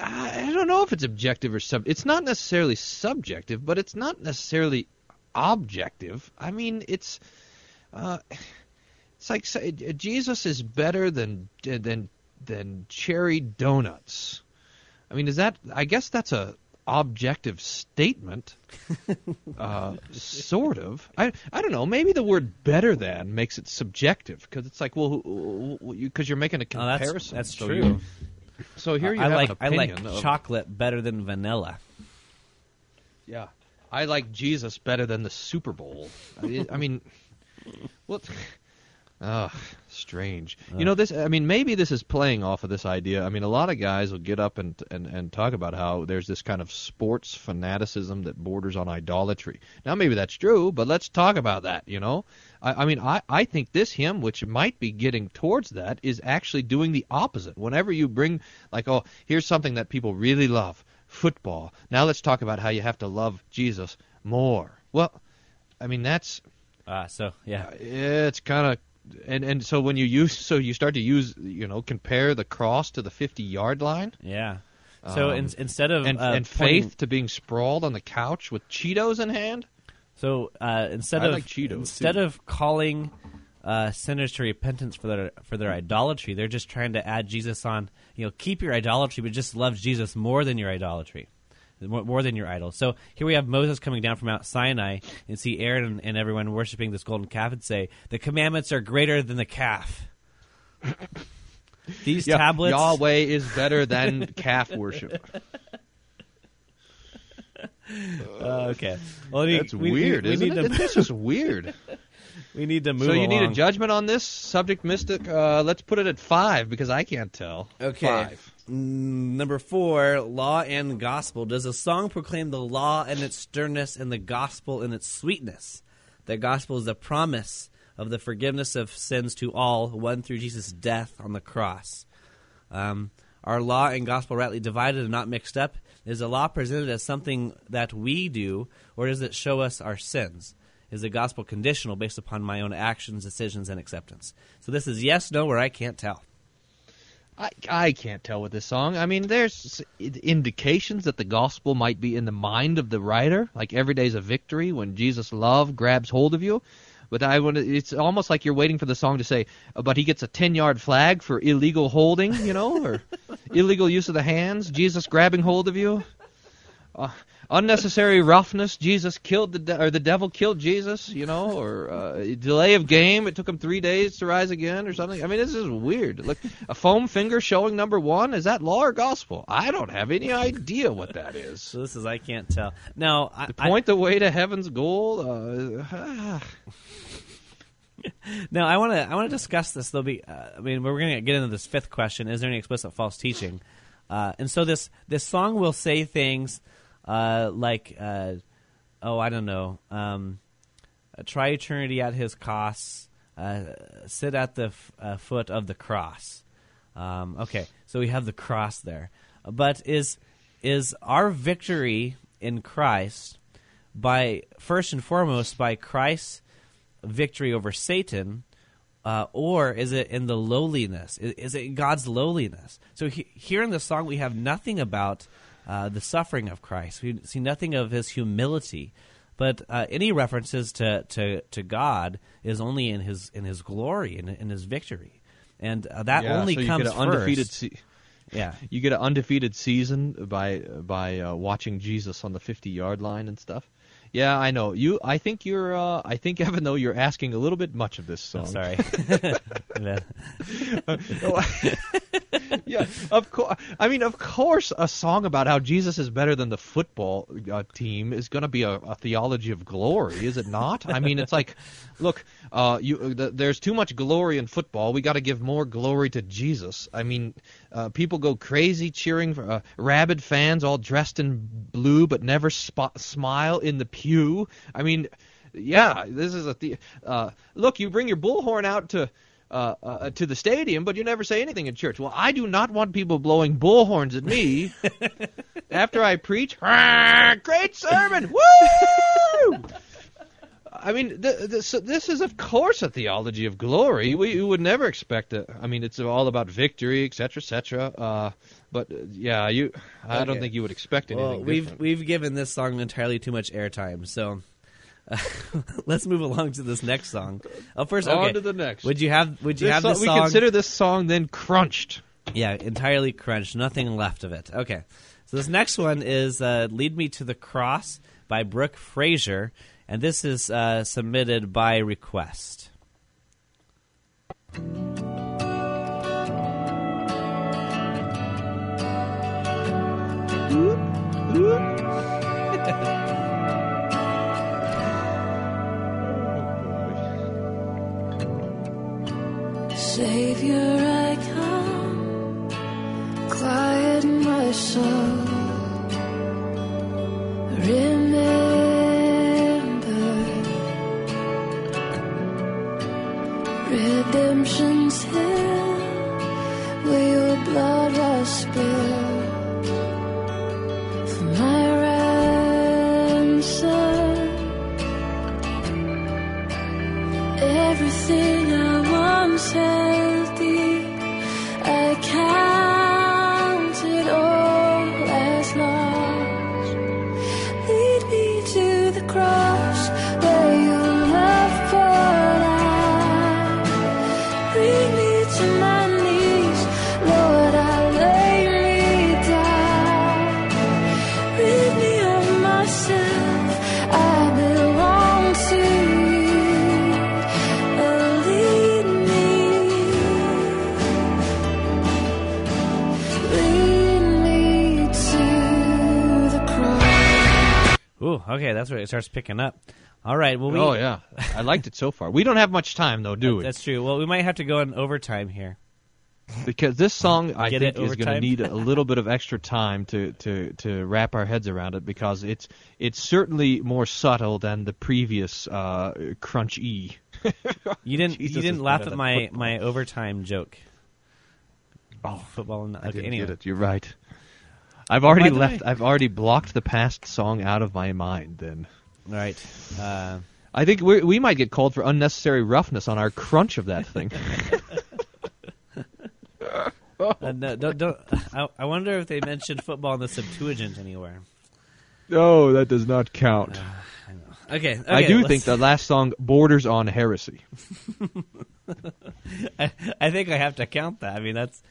I, I don't know if it's objective or sub. It's not necessarily subjective, but it's not necessarily objective. I mean, it's. Uh, it's like say, Jesus is better than than than cherry donuts. I mean, is that? I guess that's a objective statement. uh, sort of. I I don't know. Maybe the word "better than" makes it subjective because it's like, well, because you're making a Oh, that's- comparison. that's so true. You, So here you I have like an I like of- chocolate better than vanilla. Yeah, I like Jesus better than the Super Bowl. I, I mean, what? Ugh, strange. You know this. I mean, maybe this is playing off of this idea. I mean, a lot of guys will get up and and and talk about how there's this kind of sports fanaticism that borders on idolatry. Now, maybe that's true, but let's talk about that. You know, I, I mean, I I think this hymn, which might be getting towards that, is actually doing the opposite. Whenever you bring like, oh, here's something that people really love, football. Now let's talk about how you have to love Jesus more. Well, I mean that's Ah, so yeah, it's kind of and and so when you use so you start to use you know compare the cross to the 50 yard line yeah. So Um, in, instead of and, uh, and pointing- faith to being sprawled on the couch with Cheetos in hand. So uh, instead I of like Cheetos, instead too. of calling uh, sinners to repentance for their for their idolatry, they're just trying to add Jesus on. You know, keep your idolatry, but just love Jesus more than your idolatry, more, than your idol. So here we have Moses coming down from Mount Sinai and see Aaron and, everyone worshiping this golden calf and say the commandments are greater than the calf. These Yeah, tablets, Yahweh is better than calf worship. Uh, okay. Well, we- That's we- we- weird, we isn't it? to- It's just weird. We need to move. so you need a judgment on this subject, Mystic. Uh, let's put it at five because I can't tell. Okay. Five. Number four, law and gospel. Does a song proclaim the law in its sternness and the gospel in its sweetness? The gospel is the promise of the forgiveness of sins to all, won through Jesus' death on the cross. Um, are law and gospel rightly divided and not mixed up? Is the law presented as something that we do, or does it show us our sins? Is the gospel conditional based upon my own actions, decisions, and acceptance? So this is yes, no, or I can't tell. I, I can't tell with this song. I mean, there's indications that the gospel might be in the mind of the writer, like every day's a victory when Jesus' love grabs hold of you. But I want it's almost like you're waiting for the song to say, "Uh, but he gets a 10 yard flag for illegal holding, you know, or illegal use of the hands, Jesus grabbing hold of you. Uh, unnecessary roughness, Jesus killed the de- or the devil killed Jesus, you know, or uh, delay of game, it took him three days to rise again, or something. I mean, this is weird. Look, a foam finger showing number one is that law or gospel? I don't have any idea what that is. So this is I can't tell. Now, I, point the way to heaven's goal. Uh, No, I want to. I want to discuss this. Though, be. Uh, I mean, we're going to get into this fifth question. Is there any explicit false teaching? Uh, and so this this song will say things uh, like, uh, "Oh, I don't know, um, try eternity at His costs, uh, sit at the f- uh, foot of the cross." Um, okay, so we have the cross there, but is is our victory in Christ by first and foremost by Christ's victory over Satan, uh, or is it in the lowliness? Is, is it God's lowliness? So he, here in the song, we have nothing about uh, the suffering of Christ. We see nothing of his humility, but uh, any references to, to, to God is only in his in his glory and in, in his victory, and uh, that yeah, only so comes get an undefeated first. se- Yeah. you get an undefeated season by by uh, watching Jesus on the 50 yard line and stuff. Yeah, I know. You I think you're uh, I think Evan though you're asking a little bit much of this song. sorry. yeah, of course. I mean, of course, a song about how Jesus is better than the football uh, team is going to be a, a theology of glory, is it not? I mean, it's like, look, uh, you, uh, th- there's too much glory in football. We got to give more glory to Jesus. I mean, uh, people go crazy cheering for uh, rabid fans all dressed in blue but never spot, smile in the pew. I mean, yeah, this is a the- uh, look. You bring your bullhorn out to uh, uh, to the stadium, but you never say anything in church. Well, I do not want people blowing bullhorns at me after I preach. "Ah, Great sermon! Woo! I mean, th- th- so this is of course a theology of glory. We, we would never expect it. I mean, it's all about victory, etc., etc. Uh, but uh, yeah, you. I don't think you would expect anything. Well, we've different. we've given this song entirely too much airtime, so let's move along to this next song. Oh, first, okay. on to the next. Would you have? Would you this have this song? We consider this song then crunched. Yeah, entirely crunched. Nothing left of it. Okay, so this next one is uh, "Lead Me to the Cross" by Brooke Fraser, and this is uh, submitted by request. Ooh, ooh. Savior, I come, quiet my soul. Remember, redemption's hill, where your blood was spilled for my ransom. Everything I once had. Okay, that's where it starts picking up. All right, well, we, oh yeah, I liked it so far. We don't have much time though, do we? That's true. Well, we might have to go in overtime here. because this song I Get think is going to need a little bit of extra time to, to, to wrap our heads around it because it's it's certainly more subtle than the previous uh, crunch e. You didn't. Jesus you didn't laugh at my football. my overtime joke. Oh, football. And, okay, I didn't anyway. get it. You're right. I've already By left. way- I've already blocked the past song out of my mind. Then. All right. Uh, I think we we might get called for unnecessary roughness on our crunch of that thing. uh, no, don't, don't, I, I wonder if they mentioned football in the Septuagint anywhere. no, that does not count. Okay, okay I do let's- think the last song borders on heresy. I, I think I have to count that. I mean, that's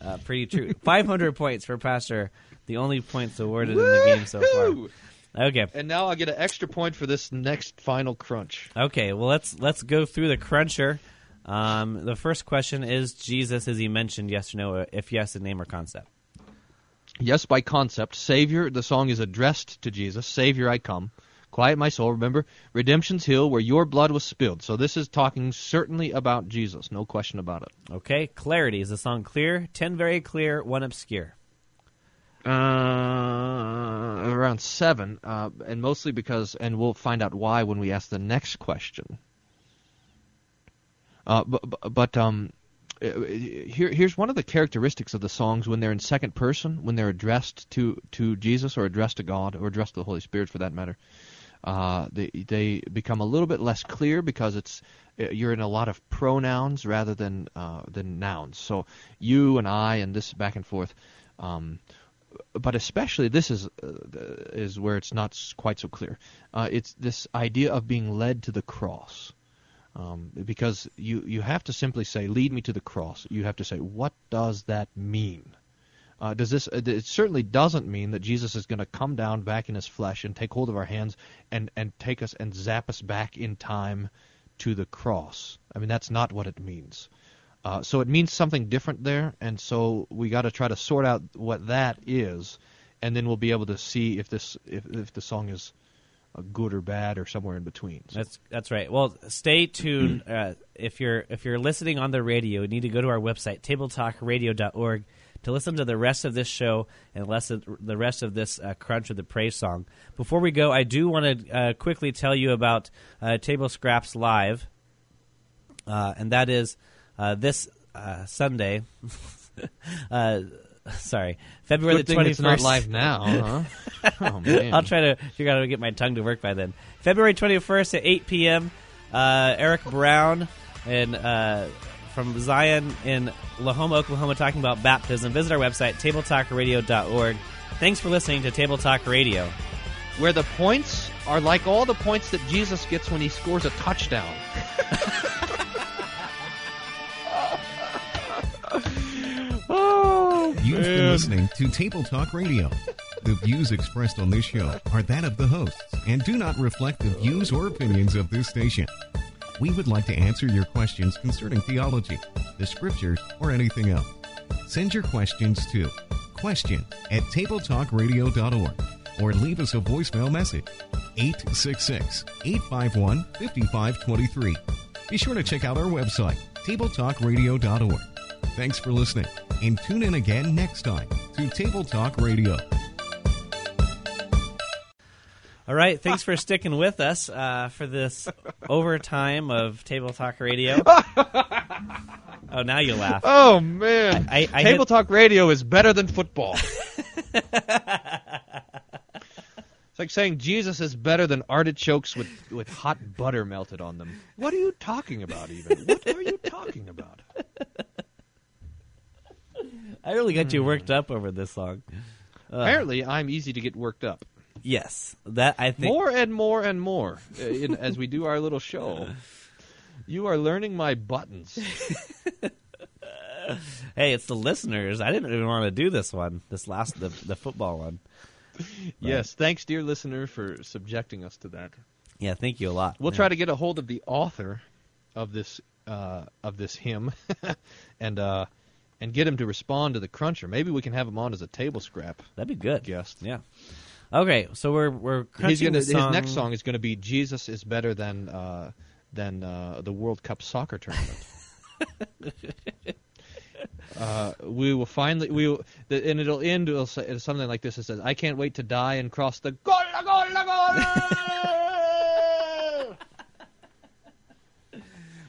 uh, pretty true. 500 points for Pastor, the only points awarded in the game so far. Okay. And now I'll get an extra point for this next final crunch. Okay, well let's let's go through the cruncher. Um, the first question is Jesus. Is he mentioned? Yes or no? If yes, a name or concept. Yes, by concept. Savior, the song is addressed to Jesus. Savior, I come. Quiet my soul. Remember, redemption's hill where your blood was spilled. So this is talking certainly about Jesus. No question about it. Okay, clarity. Is the song clear? Ten very clear, one obscure. Uh, around seven, uh, and mostly because, and we'll find out why when we ask the next question. Uh, but, but um, uh, here, here's one of the characteristics of the songs when they're in second person, when they're addressed to to Jesus or addressed to God or addressed to the Holy Spirit for that matter. Uh, they they become a little bit less clear because it's uh, you're in a lot of pronouns rather than uh, than nouns. So you and I and this back and forth. Um, but especially this is uh, is where it's not quite so clear. Uh, it's this idea of being led to the cross, um, because you you have to simply say, "Lead me to the cross." You have to say, "What does that mean?" Uh, does this? uh, It certainly doesn't mean that Jesus is going to come down back in his flesh and take hold of our hands and and take us and zap us back in time to the cross. I mean, that's not what it means. Uh, so it means something different there, and so we got to try to sort out what that is, and then we'll be able to see if this if, if the song is uh, good or bad or somewhere in between. So- That's that's right. Well, stay tuned. Uh, if you're if you're listening on the radio, you need to go to our website tabletalkradio.org to listen to the rest of this show and the rest of this uh, crunch of the praise song. Before we go, I do want to uh, quickly tell you about uh, Table Scraps Live, uh, and that is uh, this uh, Sunday. uh, sorry, February the twenty first. not live now, huh? Oh, man. I'll try to figure out how to get my tongue to work by then. February twenty first at eight p.m. Uh, Eric Brown and uh, from Zion in Lahoma, Oklahoma, talking about baptism. Visit our website tabletalkradio.org. Thanks for listening to Table Talk Radio. Where the points are like all the points that Jesus gets when he scores a touchdown. oh, You've been listening to Table Talk Radio. The views expressed on this show are that of the hosts and do not reflect the views or opinions of this station. We would like to answer your questions concerning theology, the scriptures, or anything else. Send your questions to question at tabletalkradio.org or leave us a voicemail message 866 851 5523. Be sure to check out our website, tabletalkradio.org. Thanks for listening and tune in again next time to Table Talk Radio. All right, thanks for sticking with us uh, for this overtime of Table Talk Radio. oh, now you laugh. Oh man, I, I Table hit- Talk Radio is better than football. it's like saying Jesus is better than artichokes with, with hot butter melted on them. What are you talking about? Even what are you talking about? I really got you worked up over this song. Ugh. Apparently, I'm easy to get worked up. Yes, that I think. More and more and more uh, in, as we do our little show. You are learning my buttons. Hey, it's the listeners. I didn't even want to do this one. This last the the football one. Yes, thanks, dear listener, for subjecting us to that. Yeah, thank you a lot. We'll Yeah. try to get a hold of the author of this uh, of this hymn, and uh, and get him to respond to the cruncher. Maybe we can have him on as a table scrap. That'd be good. Guest. Yeah. Okay, so we're we're He's gonna, his next song is going to be "Jesus is better than uh, than uh, the World Cup soccer tournament." uh, we will finally we will, the, and it'll end. It'll say something like this. It says, "I can't wait to die and cross the goal, goal, goal."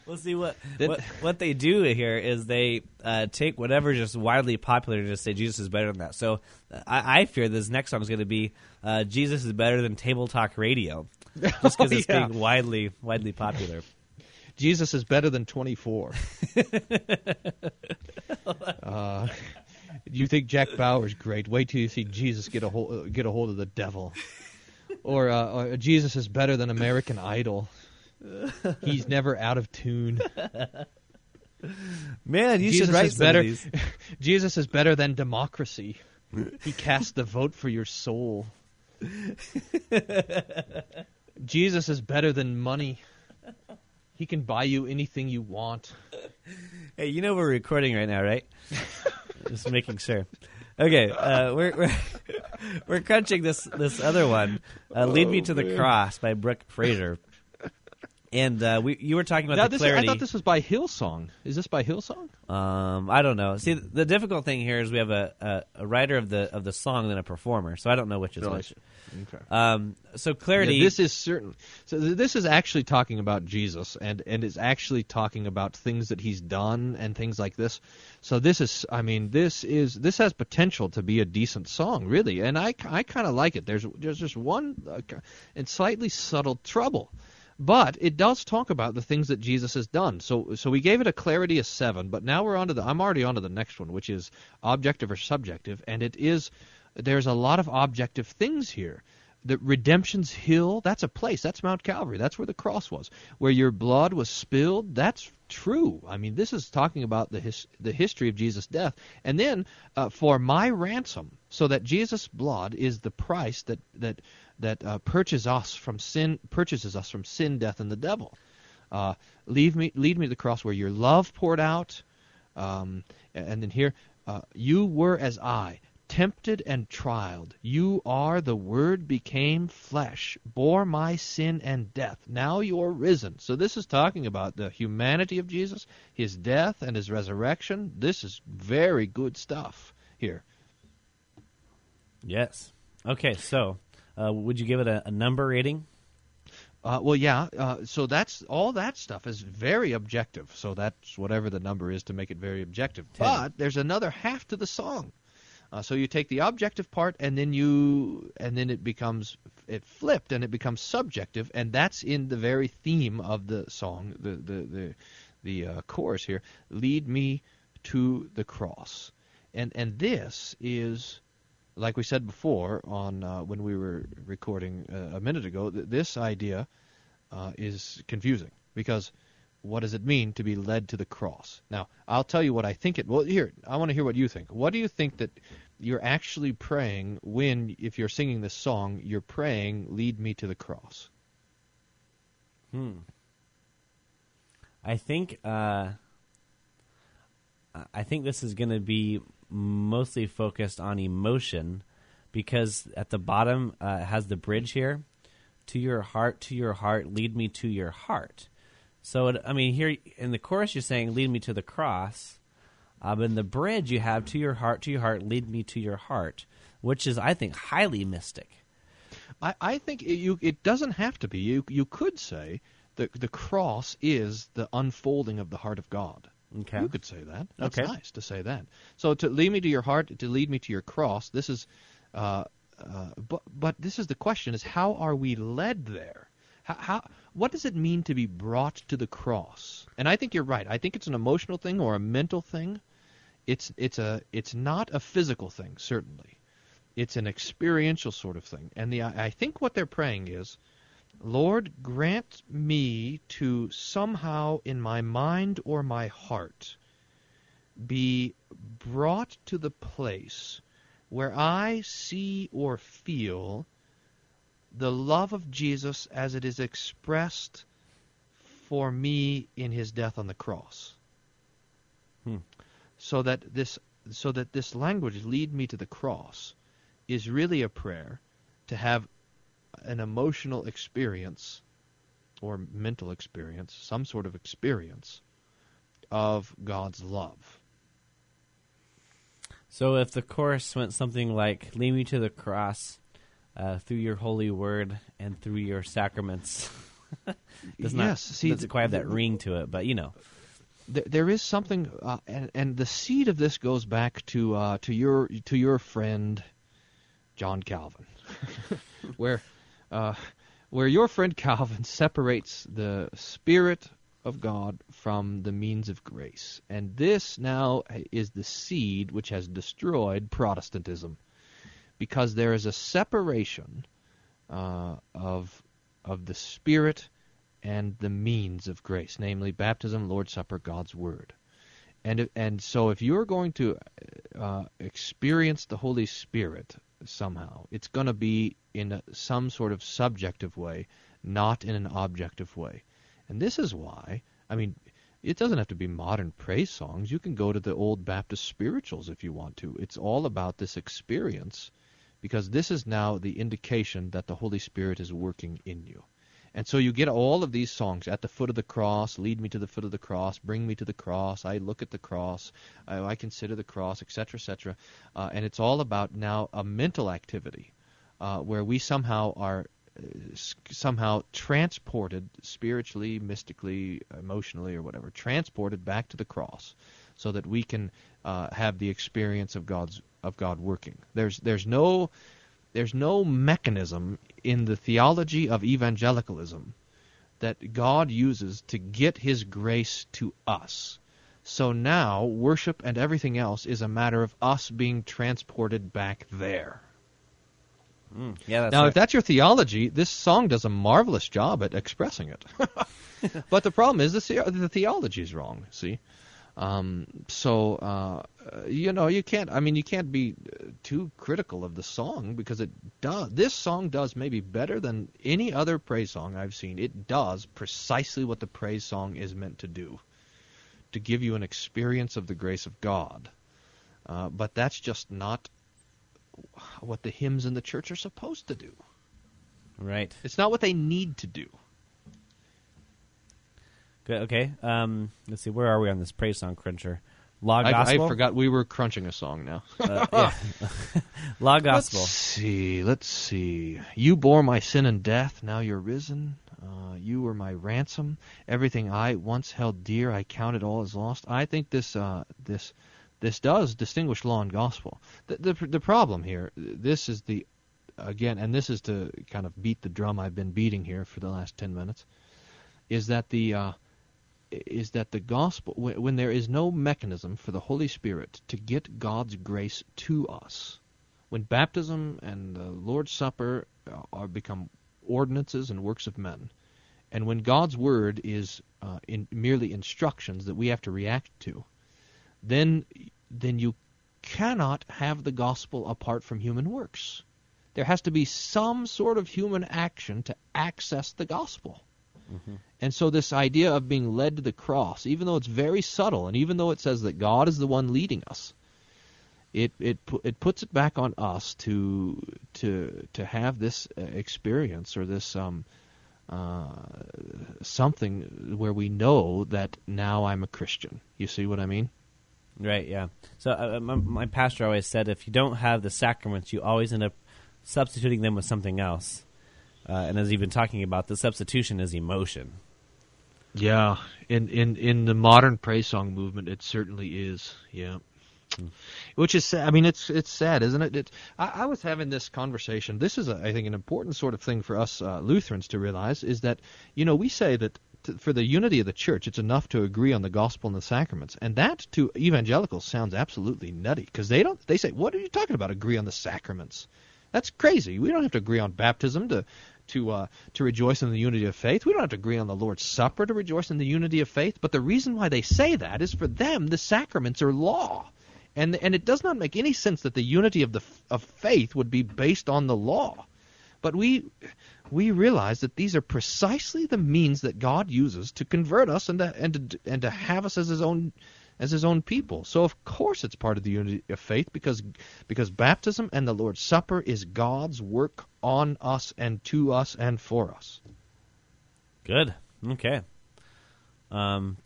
We'll see what what, what they do here is they uh, take whatever just widely popular to just say Jesus is better than that. So uh, I, I fear this next song is going to be uh, Jesus is better than Table Talk Radio, just because Oh, it's yeah. being widely widely popular. Jesus is better than 24. uh, you think Jack Bauer's great? Wait till you see Jesus get a hold, get a hold of the devil. Or, uh, or Jesus is better than American Idol. He's never out of tune. Man, you Jesus should write is better. these. Jesus is better than democracy. He casts the vote for your soul. Jesus is better than money. He can buy you anything you want. Hey, you know we're recording right now, right? Just making sure. Okay, uh, we're we're we're crunching this this other one. Uh, "Lead Me to the. Cross" by Brooke Fraser. And uh, we you were talking about Now, the this, clarity. I thought this was by Hillsong. Is this by Hillsong? Um, I don't know. See, the difficult thing here is we have a, a, a writer of the of the song and a performer, so I don't know which is which. Okay. Um, so clarity. Yeah, this is certain. So th- this is actually talking about Jesus, and and is actually talking about things that he's done and things like this. So this is, I mean, this is this has potential to be a decent song, really, and I I kind of like it. There's there's just one uh, and slightly subtle trouble. But it does talk about the things that Jesus has done. So so we gave it a clarity of seven, but now we're on to the I'm already on to the next one, which is objective or subjective, and it is there's a lot of objective things here. The Redemption's Hill, that's a place. That's Mount Calvary. That's where the cross was. Where your blood was spilled, that's true. I mean, this is talking about the his, the history of Jesus' death. And then uh, for my ransom, so that Jesus' blood is the price that that that uh, purchases us from sin, purchases us from sin, death, and the devil. Uh, leave me, lead me to the cross where your love poured out. Um, and then here, uh, you were as I, tempted and trialed. You are the Word became flesh, bore my sin and death. Now you're risen. So this is talking about the humanity of Jesus, his death and his resurrection. This is very good stuff here. yes. Okay, so uh, would you give it a, a number rating? Uh, well, yeah. Uh, so that's all that stuff is very objective. So that's whatever the number is to make it very objective. But there's another half to the song. Uh, so you take the objective part, and then you, and then it becomes it flipped, and it becomes subjective, and that's in the very theme of the song, the the the, the uh, chorus here. Lead me to the cross, and and this is like we said before on uh, when we were recording uh, a minute ago, th- this idea uh, is confusing because what does it mean to be led to the cross? Now, I'll tell you what I think it. Well, here I want to hear what you think. What do you think that you're actually praying when, if you're singing this song, you're praying, "Lead me to the cross"? Hmm. I think uh, I think this is going to be mostly focused on emotion because at the bottom uh, has the bridge here. To your heart, to your heart, lead me to your heart. So, it, I mean, here in the chorus, you're saying, "Lead me to the cross," Um, in the bridge, you have "To your heart, to your heart, lead me to your heart," which is, I think, highly mystic. I, I think it, you it doesn't have to be. You you could say the the cross is the unfolding of the heart of God. Okay. You could say that. That's Okay. nice to say that. So to lead me to your heart, to lead me to your cross. This is, uh, uh, but but this is the question: is how are we led there? How, how what does it mean to be brought to the cross? And I think you're right. I think it's an emotional thing or a mental thing. It's it's a it's not a physical thing certainly. It's an experiential sort of thing. And the I I think what they're praying is, Lord, grant me to somehow in my mind or my heart be brought to the place where I see or feel the love of Jesus as it is expressed for me in his death on the cross. Hmm. So that this so that this language lead me to the cross is really a prayer to have an emotional experience or mental experience, some sort of experience of God's love. So if the chorus went something like "Lead me to the cross uh, through your holy word and through your sacraments," does not Yes, see, doesn't quite have that the- ring to it, but you know. there, there is something, uh, and, and the seed of this goes back to uh, to your to your friend John Calvin, where uh, where your friend Calvin separates the spirit of God from the means of grace, and this now is the seed which has destroyed Protestantism, because there is a separation uh, of of the spirit and the means of grace, namely baptism, Lord's Supper, God's Word. And and so if you're going to uh, experience the Holy Spirit somehow, it's going to be in some sort of subjective way, not in an objective way. And this is why, I mean, it doesn't have to be modern praise songs. You can go to the old Baptist spirituals if you want to. It's all about this experience because this is now the indication that the Holy Spirit is working in you. And so you get all of these songs at the foot of the cross, lead me to the foot of the cross, bring me to the cross, I look at the cross, I, I consider the cross, etc., etc. Uh, and it's all about now a mental activity uh, where we somehow are uh, somehow transported spiritually, mystically, emotionally, or whatever, transported back to the cross, so that we can uh, have the experience of God's of God working. There's there's no there's no mechanism in the theology of evangelicalism that God uses to get his grace to us. So now worship and everything else is a matter of us being transported back there. Mm, yeah, that's now, right. if that's your theology, this song does a marvelous job at expressing it. but the problem is the, the- the theology is wrong. See, um, so uh, you know you can't. I mean, you can't be uh, too critical of the song because it does. This song does maybe better than any other praise song I've seen. It does precisely what the praise song is meant to do, to give you an experience of the grace of God. Uh, but that's just not what the hymns in the church are supposed to do. Right. It's not what they need to do. Okay. Um, let's see. Where are we on this praise song cruncher? Law gospel. I forgot we were crunching a song now. Uh, yeah. Law gospel. Let's see. Let's see. You bore my sin and death. Now you're risen. Uh, you were my ransom. Everything I once held dear, I count it all as lost. I think this uh, this this does distinguish law and gospel. The, the the problem here, this is the again, and this is to kind of beat the drum I've been beating here for the last ten minutes, is that the uh, is that the gospel when, there is no mechanism for the Holy Spirit to get God's grace to us, when baptism and the Lord's Supper uh, are become ordinances and works of men, and when God's word is uh, in merely instructions that we have to react to, then then you cannot have the gospel apart from human works. There has to be some sort of human action to access the gospel. And so this idea of being led to the cross, even though it's very subtle, and even though it says that God is the one leading us, it it it puts it back on us to to to have this uh, experience or this um uh, something where we know that now I'm a Christian. You see what I mean? Right. Yeah. So uh, my, my pastor always said, if you don't have the sacraments, you always end up substituting them with something else. Uh, and as you've been talking about, the substitution is emotion. Yeah, in in in the modern praise song movement, it certainly is. Yeah, which is sad. I mean, it's it's sad, isn't it? it I, I was having this conversation. This is, a, I think, an important sort of thing for us uh, Lutherans to realize is that you know we say that for the unity of the church, it's enough to agree on the gospel and the sacraments, and that to evangelicals sounds absolutely nutty because they don't. They say, "What are you talking about? Agree on the sacraments?" That's crazy. We don't have to agree on baptism to to uh, to rejoice in the unity of faith. We don't have to agree on the Lord's Supper to rejoice in the unity of faith. But the reason why they say that is for them the sacraments are law, and and it does not make any sense that the unity of the of faith would be based on the law. But we we realize that these are precisely the means that God uses to convert us and to, and to, and to have us as His own as His own people. So of course it's part of the unity of faith because because baptism and the Lord's Supper is God's work on us and to us and for us. Good. Okay. Um.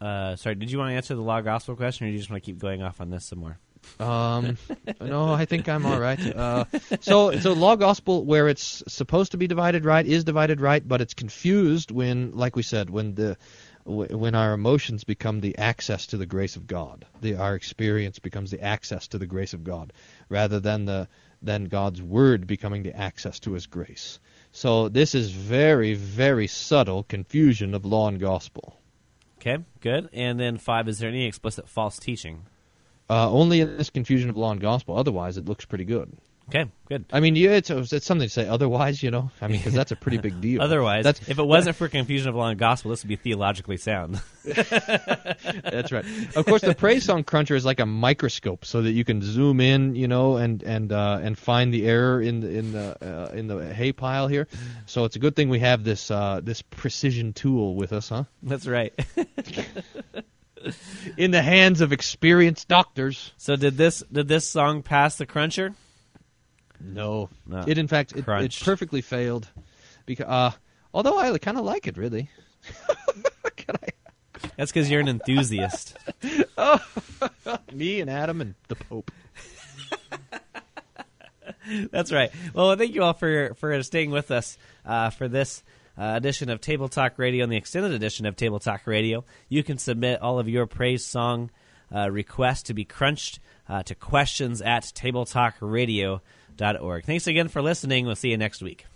Uh, sorry. Did you want to answer the law gospel question, or do you just want to keep going off on this some more? Um, no, I think I'm all right. Uh, so, so law gospel, where it's supposed to be divided right, is divided right, but it's confused when, like we said, when the wh- when our emotions become the access to the grace of God, the our experience becomes the access to the grace of God, rather than the than God's word becoming the access to His grace. So this is very, very subtle confusion of law and gospel. Okay. Good. And then five. Is there any explicit false teaching? Uh, only in this confusion of law and gospel. Otherwise, it looks pretty good. Okay. Good. I mean, yeah, it's, it's something to say. Otherwise, you know, I mean, because that's a pretty big deal. Otherwise, that's, if it wasn't for confusion of law and gospel, this would be theologically sound. that's right. Of course, the praise song cruncher is like a microscope, so that you can zoom in, you know, and and uh, and find the error in the in the uh, in the hay pile here. So it's a good thing we have this uh, this precision tool with us, huh? That's right. in the hands of experienced doctors. So did this did this song pass the cruncher? No, No. it in fact it, it perfectly failed. Because uh, although I kind of like it, really. That's because you're an enthusiast. oh, me and Adam and the Pope. That's right. Well, thank you all for for staying with us uh, for this uh, edition of Table Talk Radio and the extended edition of Table Talk Radio. You can submit all of your praise song uh, requests to be crunched uh, to questions at tabletalkradio.org. Thanks again for listening. We'll see you next week.